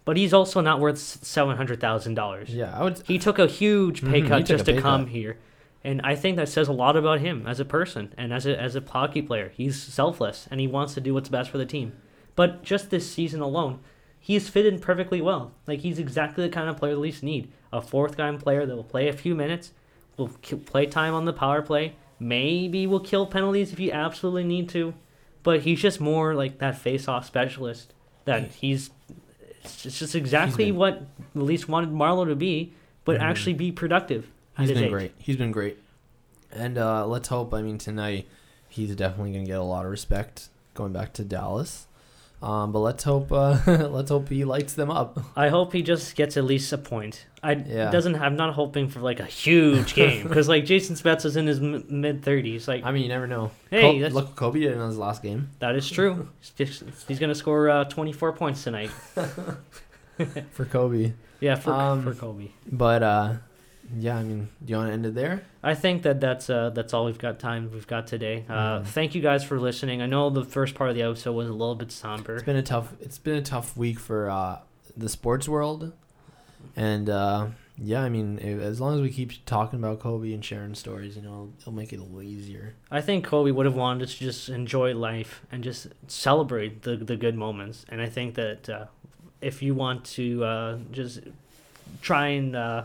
but he's also not worth seven hundred thousand dollars. yeah, I would. He took a huge pay Mhm, cut just to come cut. here. And I think that says a lot about him as a person and as a as a hockey player. He's selfless and he wants to do what's best for the team. But just this season alone, he's fit in perfectly well. Like he's exactly the kind of player the Leafs need. A fourth line player that will play a few minutes, will play time on the power play, maybe will kill penalties if you absolutely need to. But he's just more like that face-off specialist. That he's it's just, exactly been- what the Leafs wanted Marleau to be, but Mhm. actually be productive. He's been age. great. He's been great. And uh, let's hope. I mean, tonight he's definitely gonna get a lot of respect going back to Dallas. Um, but let's hope. Uh, let's hope he lights them up. I hope he just gets at least a point. I Yeah. doesn't. I'm not hoping for like a huge game because like Jason Spezza is in his m- mid thirties. Like I mean, you never know. Hey, Col- look, Kobe did in his last game that is true. he's, he's gonna score uh, 24 points tonight. for Kobe. Yeah, for Um, for Kobe. But uh, yeah, I mean, do you want to end it there? I think that that's uh, that's all we've got time we've got today. Uh, Mhm. Thank you guys for listening. I know the first part of the episode was a little bit somber. It's been a tough. It's been a tough week for uh, the sports world, and uh, yeah, I mean, if, as long as we keep talking about Kobe and sharing stories, you know, it'll make it a little easier. I think Kobe would have wanted us to just enjoy life and just celebrate the the good moments. And I think that uh, if you want to uh, just try and uh,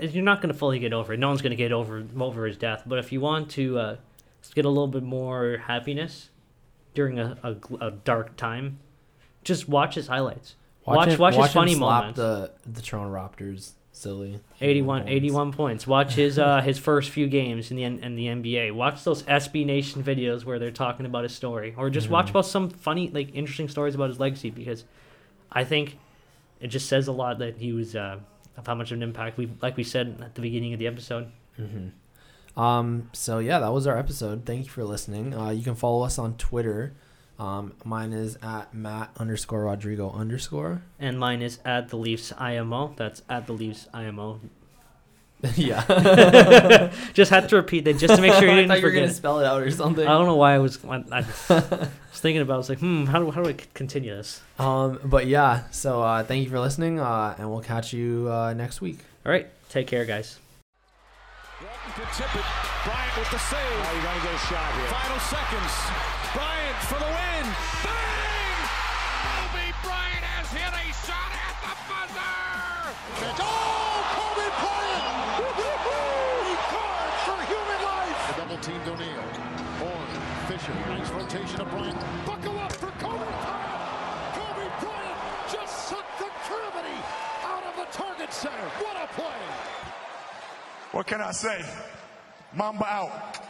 you're not going to fully get over it. No one's going to get over over his death. But if you want to uh, get a little bit more happiness during a, a, a dark time, just watch his highlights. Watch- watch his him funny slap moments. The the Toronto Raptors silly. 81, points. 81 points. Watch his uh, his first few games in the in the NBA. Watch those SB Nation videos where they're talking about his story, or just watch Mhm. about some funny, like interesting stories about his legacy. Because I think it just says a lot that he was uh, of how much of an impact we, like we said at the beginning of the episode. hmm Um. So yeah, that was our episode. Thank you for listening. Uh, you can follow us on Twitter. Um, mine is at Matt underscore Rodrigo underscore. And mine is at the Leafs IMO. That's at the Leafs IMO. yeah. just had to repeat that just to make sure you I didn't thought you were forget. gonna spell it out or something. I don't know why I was. I, I was thinking about. I was like, hmm, how do how do I c- continue this? Um, but yeah, so uh, thank you for listening, uh, and we'll catch you uh, next week. All right, take care, guys. Walton could tip it. Bryant with the save. Oh, you gotta get a shot here. Final seconds. Bryant for the win. Bang! Fisher, nice rotation Bryant. Buckle up for Kobe Bryant. Kobe Bryant just sucked the gravity out of the target center. What a play! What can I say? Mamba out.